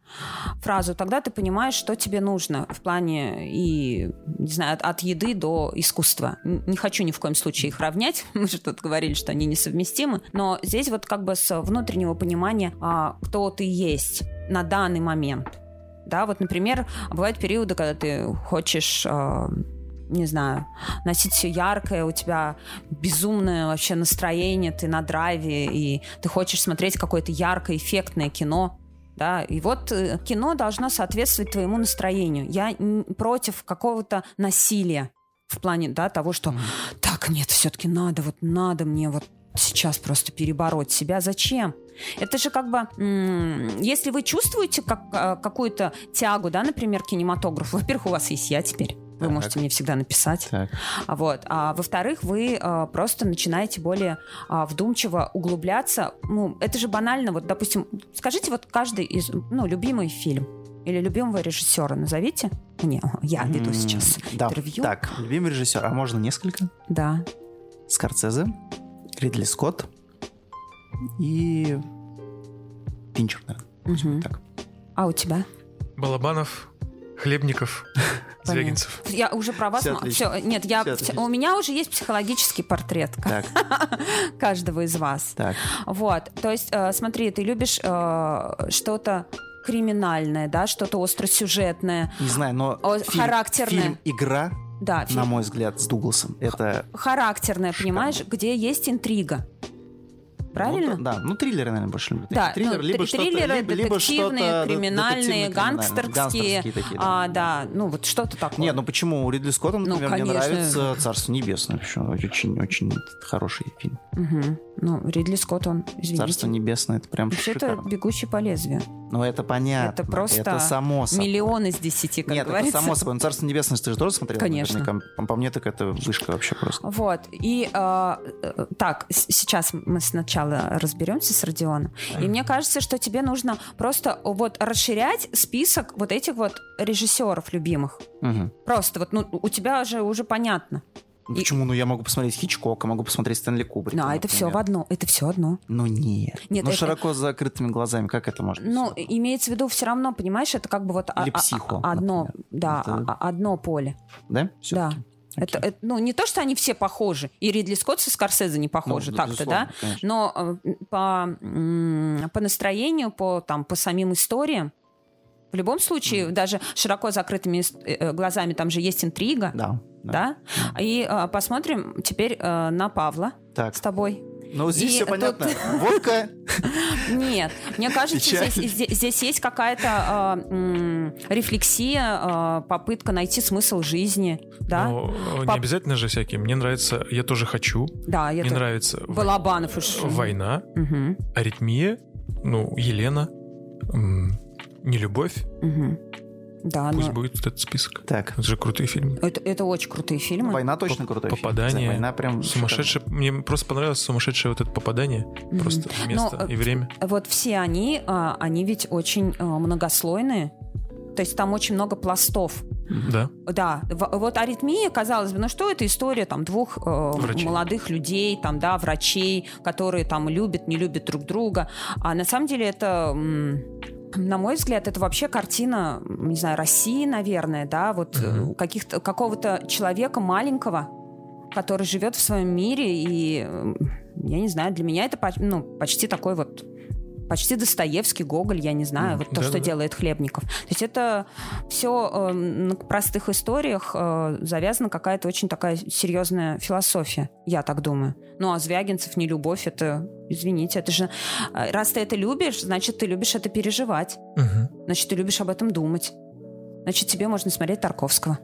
фразу, тогда ты понимаешь, что тебе нужно в плане и, не знаю, от, от еды до искусства. Не хочу ни в коем случае их равнять, [laughs] мы же тут говорили, что они несовместимы, но здесь вот как бы с внутреннего понимания, а, кто ты есть на данный момент. Да, вот, например, бывают периоды, когда ты хочешь а, не знаю, носить все яркое, у тебя безумное вообще настроение, ты на драйве, и ты хочешь смотреть какое-то яркое, эффектное кино, да, и вот э, кино должно соответствовать твоему настроению. Я против какого-то насилия в плане, да, того, что так, нет, все-таки надо, вот надо мне вот сейчас просто перебороть себя. Зачем? Это же как бы, если вы чувствуете как, а, какую-то тягу, да, например, к кинематографу, [laughs] во-первых, у вас есть я теперь, вы Так. можете мне всегда написать. Так. А Вот. А во-вторых, вы а, просто начинаете более а, вдумчиво углубляться. Ну, это же банально. Вот, допустим, скажите вот каждый из, ну, любимый фильм или любимого режиссера назовите. Не, я веду М, сейчас да. интервью. Так, любимый режиссер, а можно несколько? Да. Скорцезе, Ридли Скотт и Финчер, наверное. Мгм. Так. А у тебя? Балабанов, Хлебников. [laughs] Звягинцев. Я уже про вас... Всё м- отлично. всё, нет, я, Всё вс- отлично. у меня уже есть психологический портрет Так, [laughs] каждого из вас. так. Вот, то есть, э, смотри, ты любишь э, что-то криминальное, да, что-то остросюжетное, Не знаю, но О, фильм, характерное. фильм «Игра», да, на фильм мой взгляд, с Дугласом, это... характерное, понимаешь, где есть интрига. Правильно? Ну, да, да. ну триллеры, наверное, больше люблю. Да, Такие триллеры, ну, либо триллеры, либо- либо что-то криминальные, гангстерские, Гангстерские такие, а, да, ну вот что-то такое. Нет, ну почему? У Ридли Скотта, Ну, например, мне конечно. нравится «Царство небесное». Почему? Очень-очень хороший фильм. Мгм. Ну, Ридли Скотт, он, извините. «Царство небесное» — это прям Вообще, это шикарно. «Бегущий по лезвию». Ну, это понятно. Это просто Это само собой. Миллион из десяти, как Нет, говорится. это само собой. Ну, «Царство небесное» ты же тоже смотрел? Конечно. наверняка? По, мне, так это вышка вообще просто. Вот. И э, э, так, сейчас мы сначала разберемся с Родионом. И мне кажется, что тебе нужно просто вот расширять список вот этих вот режиссеров любимых. Мгм. Просто вот, ну, у тебя же уже понятно. Ну, И- Почему? Ну, я могу посмотреть Хичкока, могу посмотреть Стэнли Кубрика. Ну, а это все в одно. Это все одно. Ну, нет. Нет, ну, это- широко с закрытыми глазами, как это быть? Ну, имеется в виду все равно, понимаешь, это как бы вот а- Или а- «Психо», а- одно, например. да, Это- а- одно поле. Да? Да. Всё-таки? Это, это, ну, не то, что они все похожи. И Ридли Скотт со Скорсезе не похожи, Ну, так-то, да? конечно. Но э, по, м, по настроению, по, там, по самим историям, В любом случае, даже широко закрытыми э, глазами там же есть интрига. Да. Да. И э, посмотрим теперь э, на Павла Так. с тобой. Ну, здесь И все тут- понятно. [laughs] Водка. Нет, мне кажется, здесь, здесь- здесь есть какая-то э, рефлексия, э, попытка найти смысл жизни, да? Но э, не Пап- обязательно же всякие. Мне нравится «Я тоже хочу», да, мне это нравится Балабанов уж. «Война», Мгм, «Аритмия», ну, «Елена», «Нелюбовь». мгм. Да, Пусть но будет этот список. Так. Это же крутые фильмы. это, это очень крутые фильмы. Война точно Поп- крутой фильм. попадание. Война прям Сумасшедшее. Мне просто понравилось сумасшедшее вот это попадание. Мгм. Просто место Но, э, и время. Вот все они, а, они ведь очень а, многослойные. То есть там очень много пластов. Да. Да, вот аритмия, казалось бы, ну что это история там двух э, Врачей. молодых людей, там, да, врачей, которые там любят, не любят друг друга. А на самом деле это, м, на мой взгляд, это вообще картина, не знаю, России, наверное, да, вот э, каких-то, какого-то человека маленького, который живет в своем мире, и, я не знаю, для меня это ну, почти такой вот Почти Достоевский, Гоголь, я не знаю, вот то, что Да-да-да. делает Хлебников. То есть это все на простых историях э, завязана какая-то очень такая серьезная философия, я так думаю. Ну а Звягинцев не любовь, это, извините, это же э, раз ты это любишь, значит ты любишь это переживать, Мгм. значит ты любишь об этом думать, значит тебе можно смотреть Тарковского.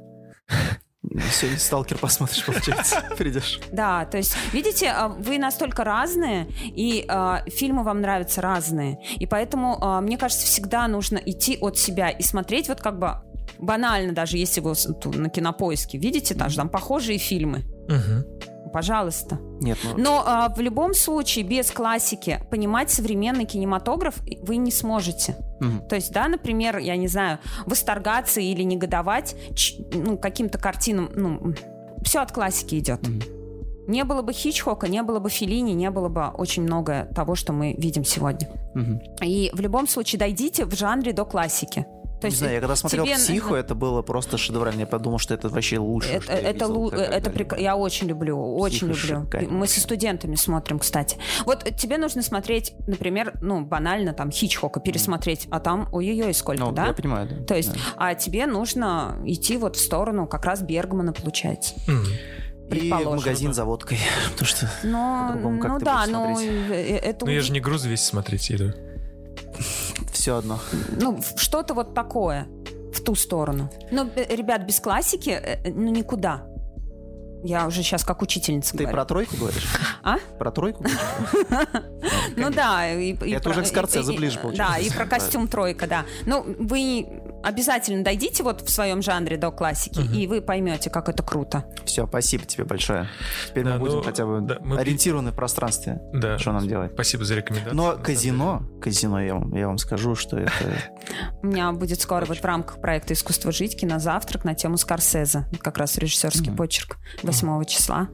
Сегодня сталкер посмотришь, получается. [laughs] Придешь. Да, то есть, видите, а, вы настолько разные, и а, фильмы вам нравятся разные. И поэтому, а, мне кажется, всегда нужно идти от себя и смотреть вот как бы банально, даже если вы на кинопоиске видите, там, же там похожие фильмы. Мгм. Пожалуйста. Нет, ну... Но а, в любом случае, без классики понимать современный кинематограф вы не сможете. мгм. То есть, да, например, я не знаю, восторгаться или негодовать ну, каким-то картинам, ну, все от классики идет. Мгм. Не было бы Хичкока, не было бы Филини, не было бы очень много того, что мы видим сегодня. Мгм. И в любом случае дойдите в жанре до классики. То Не есть знаю, я когда смотрел тебе «Психо», нужно- это было просто шедеврально. Я подумал, что это вообще лучше, это, что я это, видел лу- это прек- я очень люблю, очень Психо люблю. шикарно Мы со студентами смотрим, кстати. Вот тебе нужно смотреть, например, ну банально там Хичкока пересмотреть, а там ой-ой-ой сколько, Ну, да? я понимаю, да. То есть, Да. а тебе нужно идти вот в сторону как раз Бергмана, получается. Мгм. И в магазин за водкой. [laughs] Потому что Но, По-другому как ну ты да, э, это Ну я же не груз весь смотреть иду. [laughs] все одно. ну, что-то вот такое в ту сторону. Но, э, ребят, без классики, э, ну, никуда. Я уже сейчас как учительница Ты говорю. про тройку говоришь? А? Про тройку? [laughs] Ну да. Это уже к и- ближе Да, получается. и про костюм [laughs] тройка, да. Ну, вы обязательно дойдите вот в своем жанре до классики, и вы поймете, как это круто. Все, спасибо тебе большое. Теперь Да, мы будем ну, хотя бы да, мы- ориентированы в пространстве. Да. Что нам делать? Спасибо за рекомендацию. Но казино, казино, я вам, я вам скажу, что это... У меня будет скоро вот в рамках проекта «Искусство жить» кинозавтрак на тему Скорсезе. Как раз режиссерский почерк 8 числа.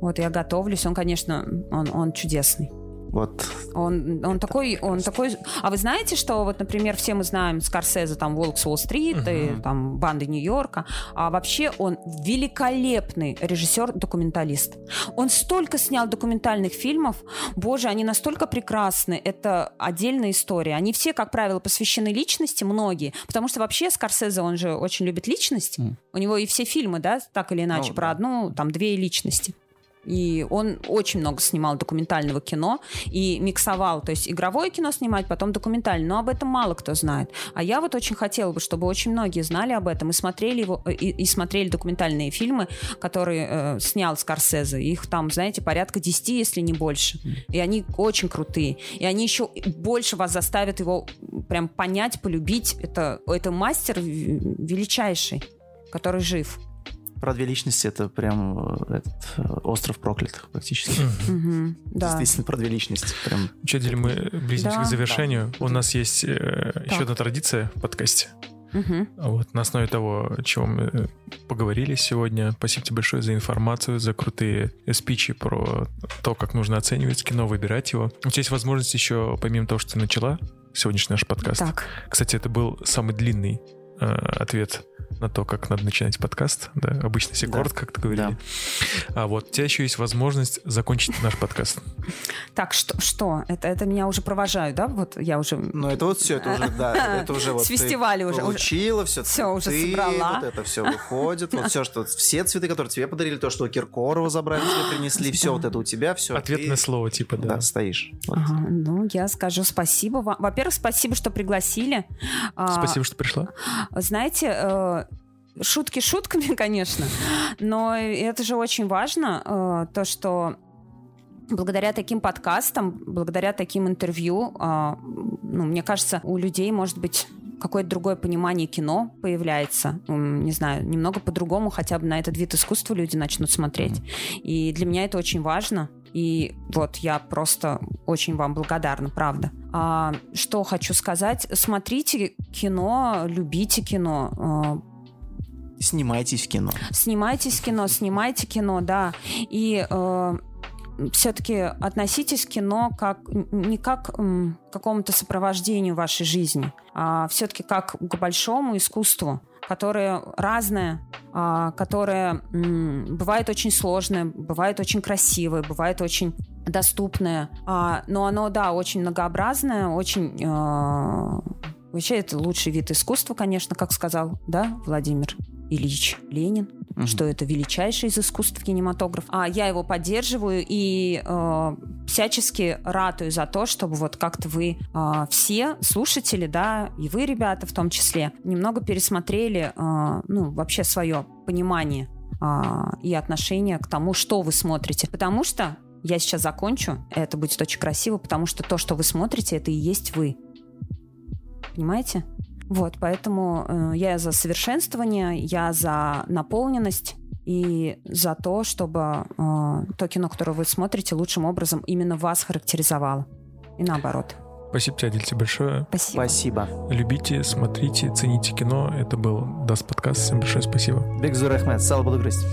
Вот я готовлюсь. Он, конечно, он, он чудесный. Вот Он, он такой, он такой... А вы знаете, что вот, например, все мы знаем Скорсезе, там, «Волк с Уолл-стрит», и, там, «Банды Нью-Йорка», а вообще он великолепный режиссер-документалист. Он столько снял документальных фильмов, боже, они настолько прекрасны, это отдельная история. Они все, как правило, посвящены личности, многие, потому что вообще Скорсезе, он же очень любит личность. Мгм. У него и все фильмы, да, так или иначе, Ну, про да. одну, там, две личности. И он очень много снимал документального кино и миксовал, то есть игровое кино снимать, потом документальное. Но об этом мало кто знает. А я вот очень хотела бы, чтобы очень многие знали об этом и смотрели его и, и смотрели документальные фильмы, которые э, снял Скорсезе. Их там, знаете, порядка 10, если не больше. И они очень крутые. И они еще больше вас заставят его прям понять, полюбить. Это, это мастер величайший, который жив. Про две личности, это прям э, этот э, остров проклятых практически. Мгм, [laughs] да. Действительно, про две личности. Прям Что, Дель, мы близимся Да. к завершению. У нас есть э, Так. еще одна традиция в подкасте. Мгм. Вот, на основе того, о чем мы э, поговорили сегодня. Спасибо тебе большое за информацию, за крутые спичи про то, как нужно оценивать кино, выбирать его. У тебя есть возможность еще, помимо того, что ты начала сегодняшний наш подкаст. Так. Кстати, это был самый длинный э, ответ на то, как надо начинать подкаст. Да, обычно все коротко, да. как-то говорили. Да. А вот у тебя еще есть возможность закончить наш подкаст. Так, что? что? Это, это меня уже провожают, да? Вот я уже... Ну, это вот все, это уже, да, это уже [laughs] вот С фестиваля уже. Получила, все, все уже собрала. Вот это все выходит. Вот все, что все цветы, которые тебе подарили, то, что у Киркорова забрали, тебе принесли, все вот это у тебя, все. Ответное слово, типа, да. Да, стоишь. Ну, я скажу спасибо вам. Во-первых, спасибо, что пригласили. А, спасибо, что пришла. Знаете, э, Шутки шутками, [laughs] конечно, но это же очень важно, э, то, что благодаря таким подкастам, благодаря таким интервью, э, ну, мне кажется, у людей может быть какое-то другое понимание кино появляется. Не знаю, немного по-другому хотя бы на этот вид искусства люди начнут смотреть. И для меня это очень важно. И вот я просто очень вам благодарна, правда. А, что хочу сказать? Смотрите кино, любите кино, а, Снимайтесь в кино. Снимайтесь в кино, снимайте кино, да. И э, все-таки относитесь к кино как не как к какому-то сопровождению вашей жизни, а все-таки как к большому искусству, которое разное, а, которое бывает очень сложное, бывает очень красивое, бывает очень доступное, а, но оно, да, очень многообразное, очень э, Вообще это лучший вид искусства, конечно, как сказал, да, Владимир Ильич Ленин, угу. что это величайший из искусств кинематограф. А я его поддерживаю и э, всячески ратую за то, чтобы вот как-то вы э, все слушатели, да, и вы, ребята, в том числе, немного пересмотрели, э, ну, вообще свое понимание э, и отношение к тому, что вы смотрите. Потому что я сейчас закончу, это будет очень красиво, потому что то, что вы смотрите, это и есть вы. Понимаете? Вот, поэтому э, я за совершенствование, я за наполненность и за то, чтобы э, то кино, которое вы смотрите, лучшим образом именно вас характеризовало. И наоборот. Спасибо тебе, Адиля, большое. Спасибо. Спасибо. Любите, смотрите, цените кино. Это был Даст подкаст. Всем большое спасибо. Бик зур рәхмәт, сау булыгыз.